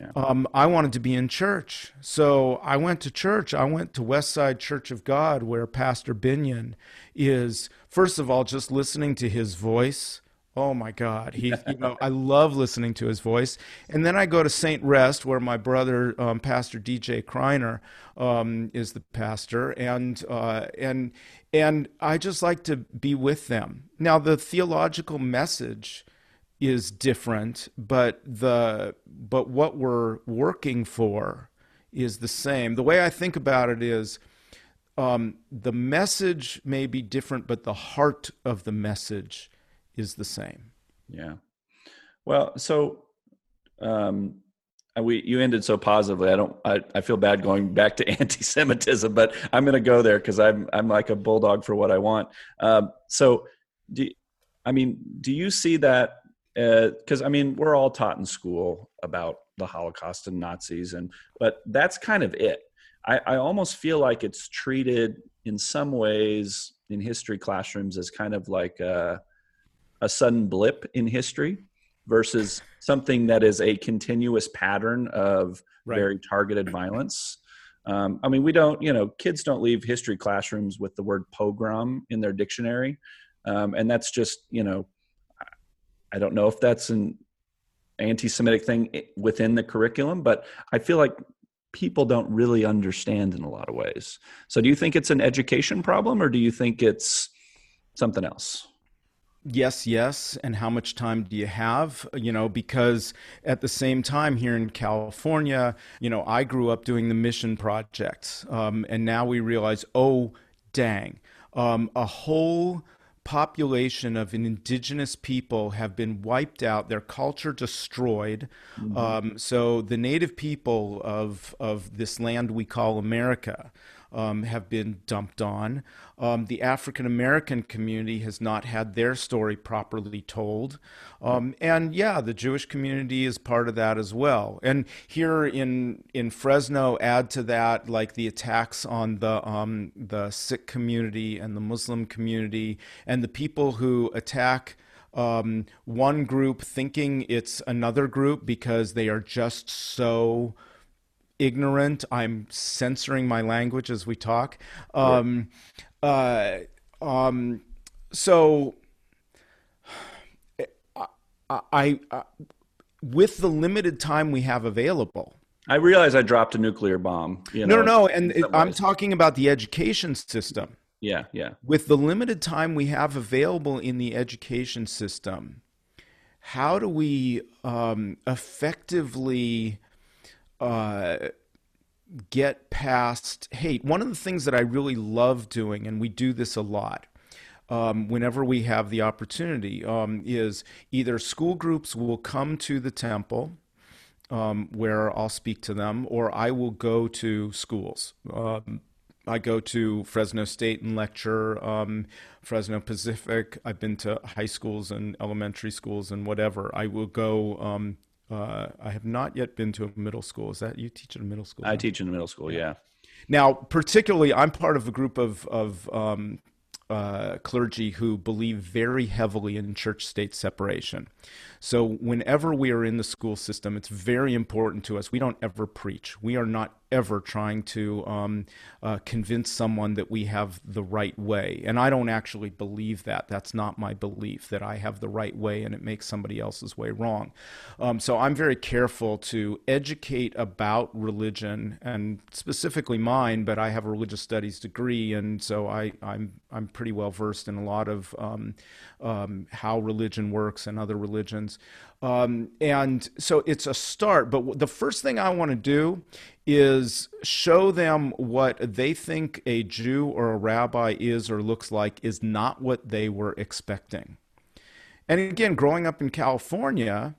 yeah. um, I wanted to be in church. So I went to church. I went to Westside Church of God, where Pastor Binion is. First of all, just listening to his voice Oh my God, he, you know, I love listening to his voice. And then I go to Saint Rest, where my brother, um, Pastor DJ Criner, um, is the pastor, and uh, and and I just like to be with them. Now, the theological message is different, but the but what we're working for is the same. The way I think about it is. Um, the message may be different, but the heart of the message is the same. Yeah. Well, so um, we you ended so positively. I don't. I, I feel bad going back to *laughs* anti-Semitism, but I'm going to go there because I'm I'm like a bulldog for what I want. Um, so, do I mean do you see that? Because uh, I mean we're all taught in school about the Holocaust and Nazis, and but that's kind of it. I, I almost feel like it's treated in some ways in history classrooms as kind of like. A, a sudden blip in history versus something that is a continuous pattern of right. very targeted violence. Um, I mean, we don't, you know, kids don't leave history classrooms with the word pogrom in their dictionary. Um, and that's just, you know, I don't know if that's an anti Semitic thing within the curriculum, but I feel like people don't really understand in a lot of ways. So do you think it's an education problem or do you think it's something else? yes, yes, and how much time do you have? You know, because at the same time here in California, you know, I grew up doing the mission projects, um, and now we realize, oh, dang, um, a whole population of an indigenous people have been wiped out, their culture destroyed. Mm-hmm. Um, so the native people of of this land we call America um, have been dumped on. Um, the African American community has not had their story properly told. Um, and yeah, the Jewish community is part of that as well. And here in, in Fresno, add to that like the attacks on the, um, the Sikh community and the Muslim community and the people who attack. Um, one group thinking it's another group because they are just so ignorant. I'm censoring my language as we talk. Um, uh, um, so I, I, I, with the limited time we have available. I realize I dropped a nuclear bomb. You know, no, no, no, and it, I'm talking about the education system. Yeah, yeah. With the limited time we have available in the education system, how do we um, effectively uh, get past hate? One of the things that I really love doing, and we do this a lot, um, whenever we have the opportunity, um, is either school groups will come to the temple. Um, where I'll speak to them, or I will go to schools. Um, I go to Fresno State and lecture, um, Fresno Pacific. I've been to high schools and elementary schools and whatever. I will go. Um, uh, I have not yet been to a middle school. Is that you teach in a middle school? I teach in a middle school. Yeah. Now, particularly, I'm part of a group of of um, uh, clergy who believe very heavily in church state separation. So, whenever we are in the school system, it's very important to us. We don't ever preach. We are not ever trying to um, uh, convince someone that we have the right way. And I don't actually believe that. That's not my belief that I have the right way and it makes somebody else's way wrong. Um, so I'm very careful to educate about religion and specifically mine, but I have a religious studies degree. And so I, I'm, I'm pretty well versed in a lot of um, um how religion works and other religions. Um, and so it's a start. But the first thing I want to do is show them what they think a Jew or a rabbi is or looks like is not what they were expecting. And again, growing up in California,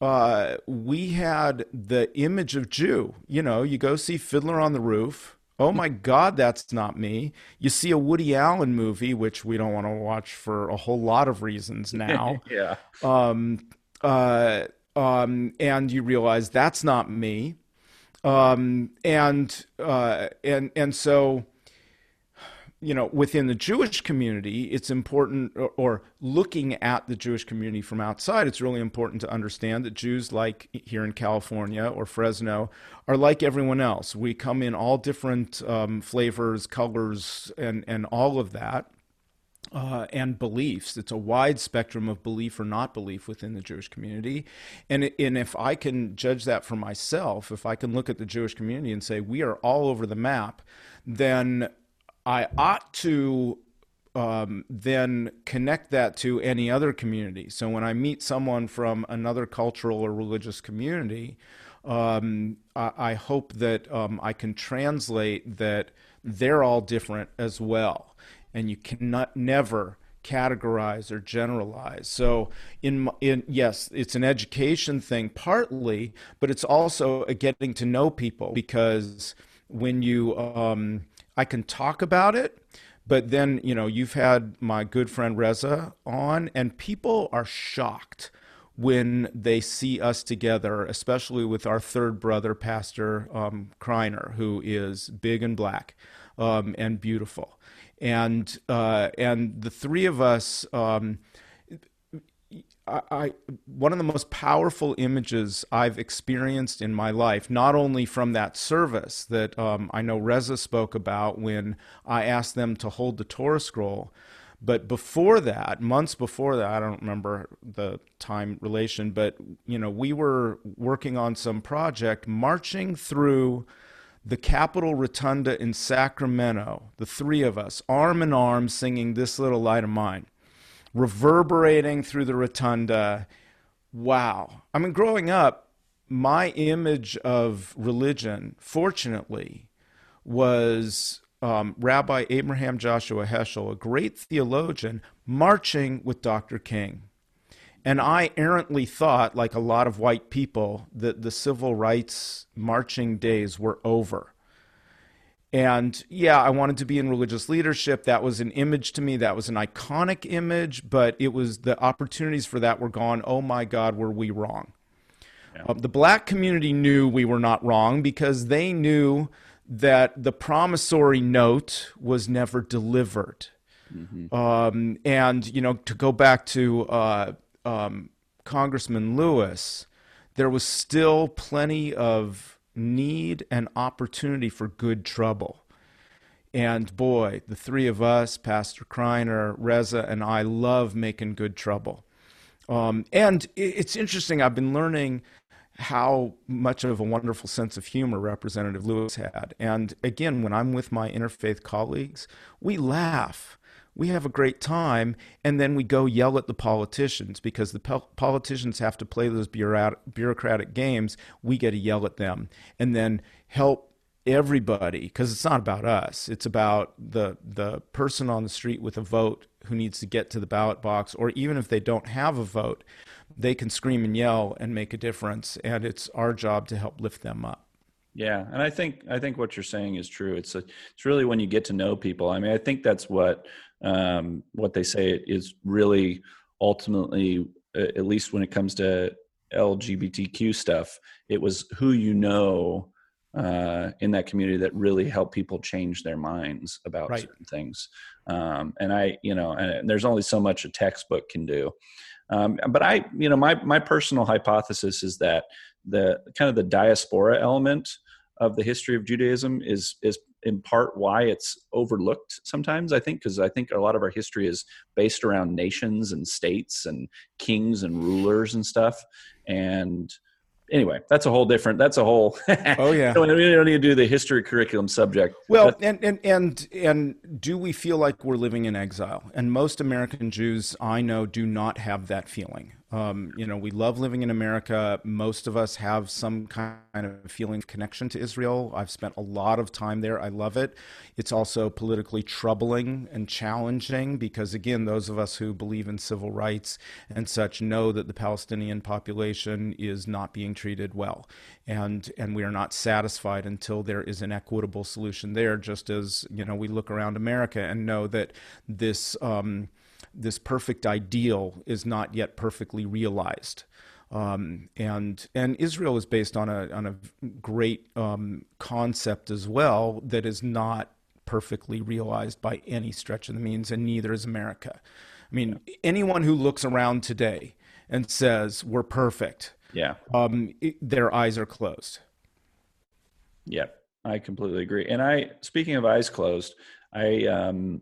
uh, we had the image of Jew. You know, you go see Fiddler on the Roof. Oh my God, that's not me. You see a Woody Allen movie, which we don't want to watch for a whole lot of reasons *laughs* now. yeah. Um, uh, um, and you realize that's not me. Um, and uh, and and so you know within the Jewish community, it's important, or, or, looking at the Jewish community from outside, it's really important to understand that Jews, like here in California or Fresno, are like everyone else. We come in all different um, flavors, colors, and and all of that uh, and beliefs. It's a wide spectrum of belief or not belief within the Jewish community. And, and if I can judge that for myself, if I can look at the Jewish community and say we are all over the map, then I ought to um, then connect that to any other community. So when I meet someone from another cultural or religious community, um, I, I, hope that um, I can translate that they're all different as well and you cannot never categorize or generalize. So in in yes, it's an education thing partly, but it's also a getting to know people because when you um, I can talk about it, but then you know you've had my good friend Reza on, and people are shocked when they see us together, especially with our third brother, Pastor um, Criner, who is big and black um, and beautiful and uh, and the three of us. Um, I, I, one of the most powerful images I've experienced in my life, not only from that service that um, I know Reza spoke about when I asked them to hold the Torah scroll, but before that, months before that, I don't remember the time relation, but you know, we were working on some project, marching through the Capitol Rotunda in Sacramento, the three of us, arm in arm, singing This Little Light of Mine, reverberating through the rotunda. Wow. I mean, growing up, my image of religion, fortunately, was um, Rabbi Abraham Joshua Heschel, a great theologian, marching with Dr. King. And I errantly thought, like a lot of white people, that the civil rights marching days were over. And yeah, I wanted to be in religious leadership. That was an image to me. That was an iconic image, but it was the opportunities for that were gone. Oh my God, were we wrong? Yeah. Uh, the black community knew we were not wrong because they knew that the promissory note was never delivered. Mm-hmm. Um, and, you know, to go back to uh, um, Congressman Lewis, there was still plenty of need and opportunity for good trouble. And boy, the three of us, Pastor Criner, Reza, and I, love making good trouble. Um, and it's interesting, I've been learning how much of a wonderful sense of humor Representative Lewis had. And again, when I'm with my interfaith colleagues, we laugh. We have a great time, and then we go yell at the politicians because the politicians have to play those bureaucratic games. We get to yell at them and then help everybody because it's not about us. It's about the the person on the street with a vote who needs to get to the ballot box or even if they don't have a vote they can scream and yell and make a difference and it's our job to help lift them up. Yeah and i think i think what you're saying is true. It's a, it's really when you get to know people. I mean i think that's what um, what they say is really ultimately at least when it comes to lgbtq stuff it was who you know uh, in that community that really helped people change their minds about right. certain things um, and i you know and there's only so much a textbook can do um, but I, you know, my my personal hypothesis is that the kind of the diaspora element of the history of Judaism is is in part why it's overlooked sometimes. I think because I think a lot of our history is based around nations and states and kings and rulers and stuff, and anyway, that's a whole different. That's a whole. *laughs* oh yeah. we don't need to do the history curriculum subject. Well, and and and and do we feel like we're living in exile? And most American Jews I know do not have that feeling. Um, you know, we love living in America. Most of us have some kind of feeling of connection to Israel. I've spent a lot of time there. I love it. It's also politically troubling and challenging because, again, those of us who believe in civil rights and such know that the Palestinian population is not being treated well. And, and we are not satisfied until there is an equitable solution there, just as, you know, we look around America and know that this. Um, this perfect ideal is not yet perfectly realized. Um, and and Israel is based on a on a great um, concept as well that is not perfectly realized by any stretch of the means, and neither is America. I mean, anyone who looks around today and says we're perfect, yeah, um, it, their eyes are closed. Yeah, I completely agree. And I, speaking of eyes closed, I um,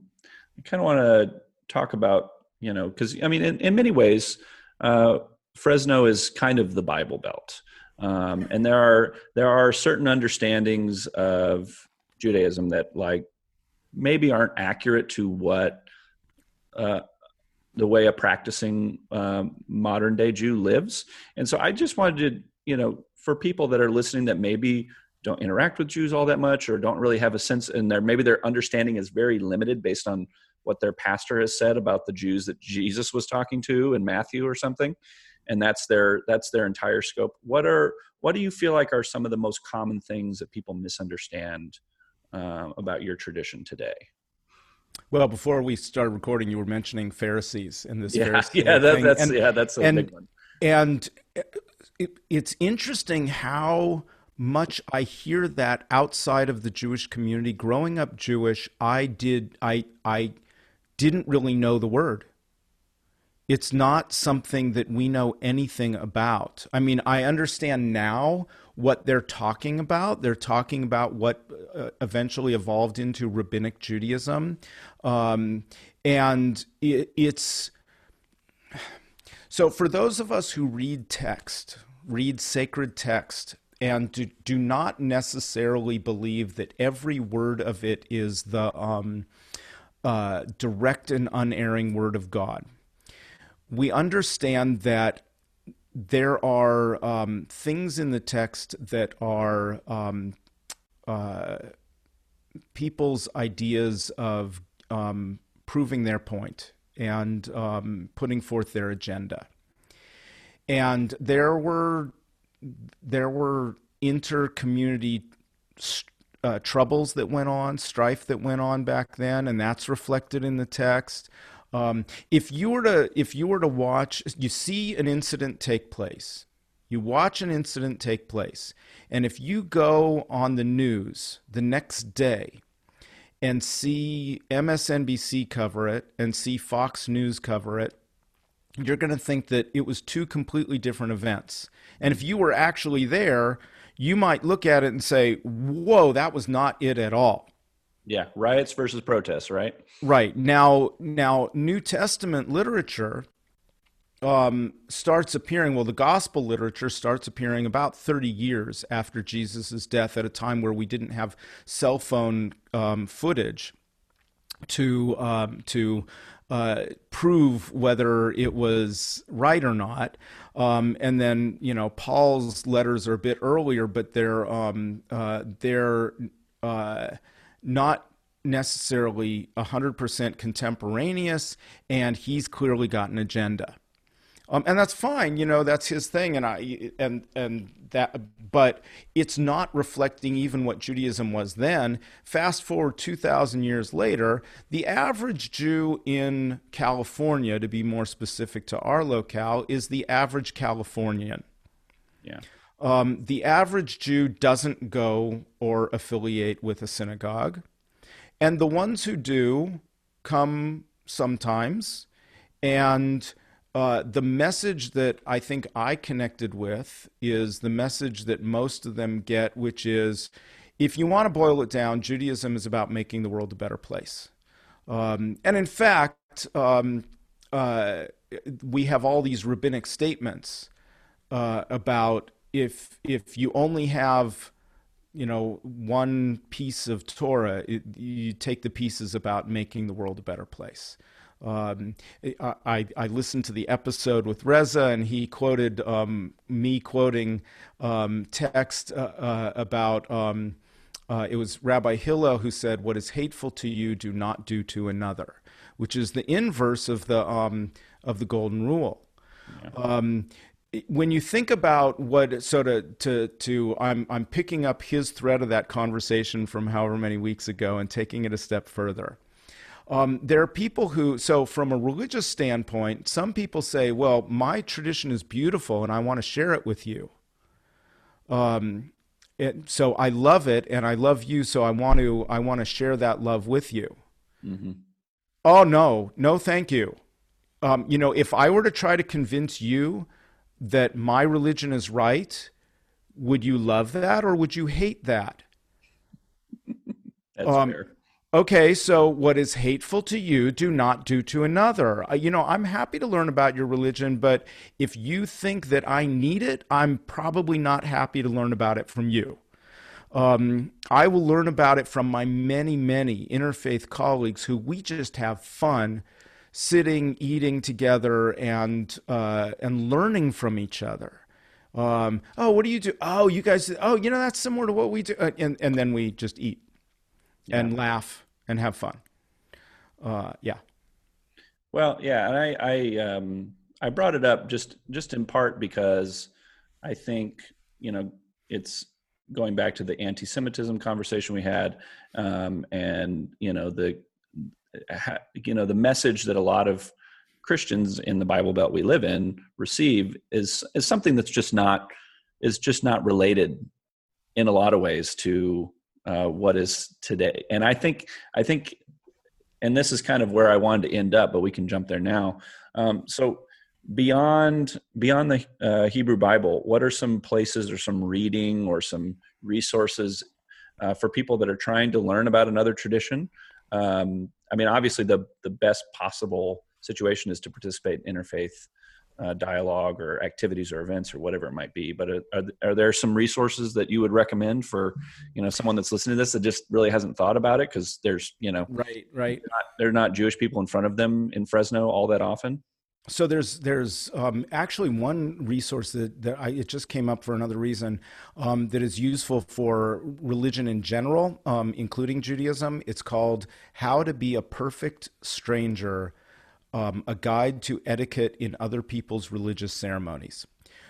kind of want to talk about you know because i mean in, in many ways uh, fresno is kind of the bible belt. Um, and there are there are certain understandings of judaism that like maybe aren't accurate to what uh, the way a practicing um, modern day jew lives. And so i just wanted to you know for people that are listening that maybe don't interact with jews all that much or don't really have a sense and their maybe their understanding is very limited based on what their pastor has said about the Jews that Jesus was talking to in Matthew or something. And that's their that's their entire scope. What are what do you feel like are some of the most common things that people misunderstand uh, about your tradition today? Well before we started recording you were mentioning pharisees in this yeah yeah that, that's and, yeah that's a and, big one. and it, it's interesting how much I hear that outside of the Jewish community. Growing up Jewish, I did I I didn't really know the word. It's not something that we know anything about. I mean, I understand now what they're talking about. They're talking about what uh, eventually evolved into rabbinic Judaism. Um, and it, it's. So, for those of us who read text, read sacred text, and do, do not necessarily believe that every word of it is the um, uh, direct and unerring word of God. We understand that there are um, things in the text that are um, uh, people's ideas of um, proving their point and um, putting forth their agenda. And there were there were inter community uh, troubles that went on, strife that went on back then, and that's reflected in the text. Um, if you were to if you were to watch, you see an incident take place. You watch an incident take place, and if you go on the news the next day and see MSNBC cover it and see Fox News cover it, you're going to think that it was two completely different events. And if you were actually there, you might look at it and say, whoa, that was not it at all. Yeah, riots versus protests, right? Right. Now now New Testament literature um, starts appearing, well, the gospel literature starts appearing about 30 years after Jesus' death at a time where we didn't have cell phone um, footage to, um, to uh, prove whether it was right or not. Um, and then, you know, Paul's letters are a bit earlier, but they're, um, uh, they're uh, not necessarily 100% contemporaneous, and he's clearly got an agenda. Um, and that's fine, you know, that's his thing, and I and and that, but it's not reflecting even what Judaism was then. Fast forward two thousand years later, the average Jew in California, to be more specific to our locale, is the average Californian. Yeah. Um, the average Jew doesn't go or affiliate with a synagogue, and the ones who do come sometimes, and uh, the message that I think I connected with is the message that most of them get, which is if you want to boil it down, Judaism is about making the world a better place. Um, and in fact, um, uh, we have all these rabbinic statements uh, about if if you only have you know one piece of Torah, it, you take the pieces about making the world a better place. Um, I, I listened to the episode with Reza, and he quoted um, me quoting um, text uh, uh, about um, uh, it was Rabbi Hillel who said, "What is hateful to you, do not do to another," which is the inverse of the um, of the golden rule. Yeah. Um, when you think about what so to to to I'm I'm picking up his thread of that conversation from however many weeks ago and taking it a step further. Um, there are people who, so from a religious standpoint, some people say, well, my tradition is beautiful and I want to share it with you. Um, it, so I love it and I love you, so I want to, I want to share that love with you. Mm-hmm. Oh, no, no, thank you. Um, you know, if I were to try to convince you that my religion is right, would you love that or would you hate that? *laughs* That's um, fair okay, so what is hateful to you, do not do to another. Uh, you know, I'm happy to learn about your religion, but if you think that I need it, I'm probably not happy to learn about it from you. Um, I will learn about it from my many, many interfaith colleagues who we just have fun sitting, eating together, and uh, and learning from each other. Um, oh, what do you do? Oh, you guys. Oh, you know that's similar to what we do, uh, and and then we just eat yeah. and laugh and have fun. Uh, yeah. Well, yeah, and I I um, I brought it up just just in part because I think you know it's going back to the anti-Semitism conversation we had, um, and you know the you know the message that a lot of Christians in the Bible Belt we live in receive is is something that's just not is just not related in a lot of ways to uh, what is today. And I think I think, and this is kind of where I wanted to end up, but we can jump there now. Um, so beyond beyond the uh, Hebrew Bible, what are some places or some reading or some resources uh, for people that are trying to learn about another tradition? Um, I mean, obviously, the the best possible situation is to participate in interfaith uh, dialogue or activities or events or whatever it might be. But are, are there some resources that you would recommend for you know someone that's listening to this that just really hasn't thought about it because there's you know right right they're not, they're not, Jewish people in front of them in Fresno all that often. So there's there's um, actually one resource that, that I, it just came up for another reason um, that is useful for religion in general, um, including Judaism. It's called "How to Be a Perfect Stranger." Um, a guide to etiquette in other people's religious ceremonies.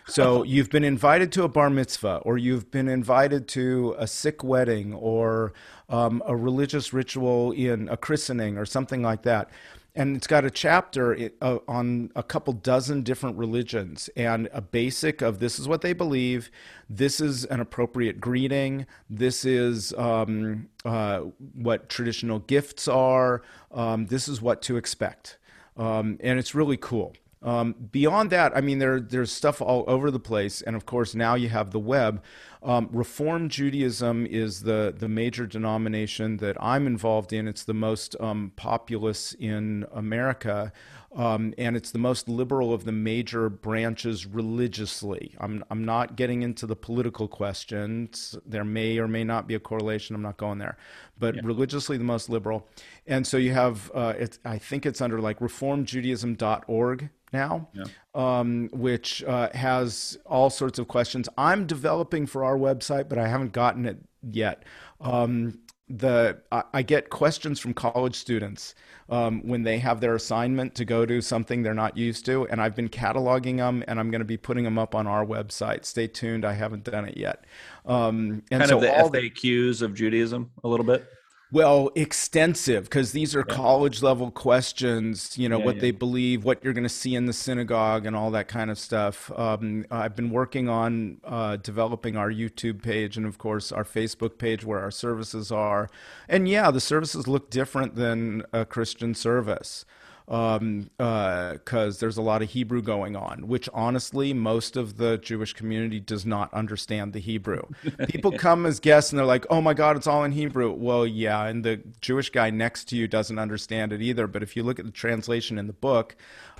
So you've been invited to a bar mitzvah, or you've been invited to a Sikh wedding, or um, a religious ritual in a christening, or something like that. And it's got a chapter uh, on a couple dozen different religions. And a basic of this is what they believe, this is an appropriate greeting, this is um, uh, what traditional gifts are, um, this is what to expect um, and it's really cool. Um, beyond that, I mean, there there's stuff all over the place, and of course now you have the web. Um, Reform Judaism is the, the major denomination that I'm involved in. It's the most um, populous in America. Um, and it's the most liberal of the major branches religiously. I'm, I'm not getting into the political questions. There may or may not be a correlation. I'm not going there. But yeah. religiously, the most liberal. And so you have, uh, I think it's under like reformjudaism.org now, yeah. um, which uh, has all sorts of questions. I'm developing for our website, but I haven't gotten it yet. Um, the I get questions from college students um, when they have their assignment to go to something they're not used to, and I've been cataloging them, and I'm going to be putting them up on our website. Stay tuned; I haven't done it yet. Um, and kind so of the FAQs the, of Judaism, a little bit. Well, extensive because these are yeah. college level questions. You know yeah, what yeah. they believe, what you're going to see in the synagogue, and all that kind of stuff. Um, I've been working on uh, developing our YouTube page and, of course, our Facebook page where our services are. And yeah, the services look different than a Christian service um, uh, there's a lot of Hebrew going on, which honestly, most of the Jewish community does not understand the Hebrew. *laughs* People come as guests and they're like, oh my God, it's all in Hebrew. Well, yeah, and the Jewish guy next to you doesn't understand it either. But if you look at the translation in the book,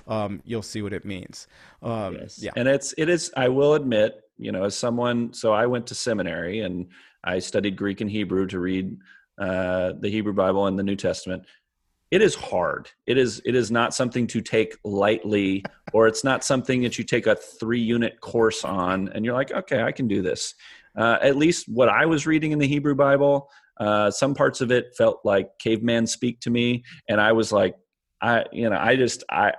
um, you'll see what it means. Um, yes. Yeah. And it's, it is, I will admit, you know, as someone, so I went to seminary and I studied Greek and Hebrew to read uh, the Hebrew Bible and the New Testament it is hard. It is it is not something to take lightly or it's not something that you take a three unit course on and you're like okay i can do this. Uh, at least what i was reading in the hebrew bible uh, some parts of it felt like caveman speak to me and i was like i you know i just i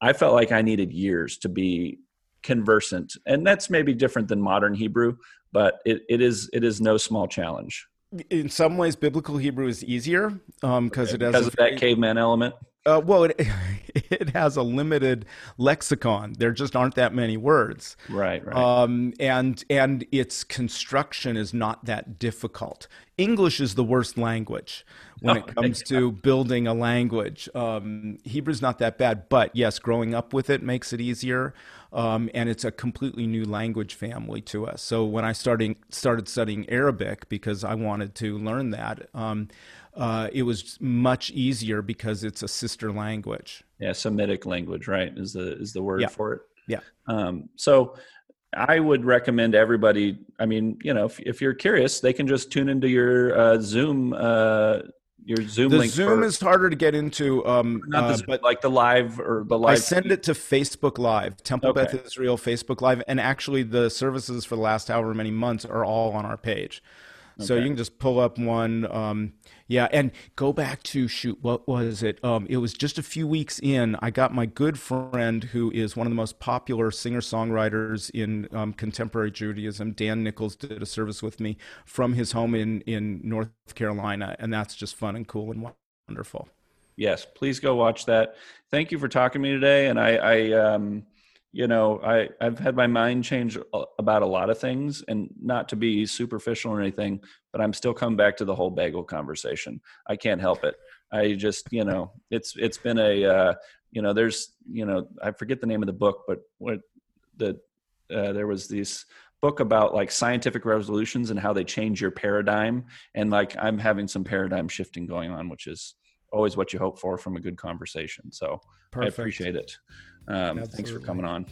i felt like i needed years to be conversant. And that's maybe different than modern hebrew but it, it is it is no small challenge in some ways, biblical Hebrew is easier because um, it has because of that caveman element. Uh, well, it, *laughs* it has a limited lexicon. There just aren't that many words. Right, right. Um, and and its construction is not that difficult. English is the worst language when oh, it comes to building a language. Um, Hebrew's not that bad, but yes, growing up with it makes it easier. Um, and it's a completely new language family to us. So when I started started studying Arabic because I wanted to learn that, um, uh, it was much easier because it's a sister language. Yeah, Semitic language, right? Is the is the word yeah. for it? Yeah. Um, so I would recommend everybody. I mean, you know, if, if you're curious, they can just tune into your uh, Zoom uh, your Zoom the link. Zoom for, is harder to get into. Um, not the, uh, but like the live or the live. I send feed. it to Facebook Live, Temple okay. Beth Israel Facebook Live, and actually the services for the last however many months are all on our page. Okay. So you can just pull up one. Um, yeah, and go back to shoot. What was it? Um, it was just a few weeks in. I got my good friend, who is one of the most popular singer songwriters in um, contemporary Judaism. Dan Nichols did a service with me from his home in in North Carolina, and that's just fun and cool and wonderful. Yes, please go watch that. Thank you for talking to me today, and I, I um, you know i i've had my mind change about a lot of things and not to be superficial or anything but i'm still coming back to the whole bagel conversation. I can't help it. I just you know it's it's been a uh, you know there's you know i forget the name of the book but what the uh, there was this book about like scientific resolutions and how they change your paradigm and like i'm having some paradigm shifting going on which is always what you hope for from a good conversation so Perfect. i appreciate it um, thanks for coming on.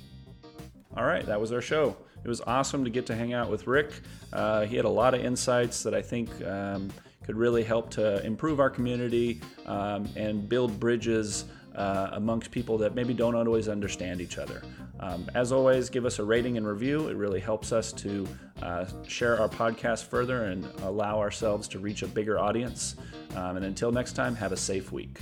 All right, that was our show. It was awesome to get to hang out with Rick. Uh, he had a lot of insights that I think um, could really help to improve our community um, and build bridges uh, amongst people that maybe don't always understand each other. Um, as always, give us a rating and review. It really helps us to uh, share our podcast further and allow ourselves to reach a bigger audience. Um, and until next time, have a safe week.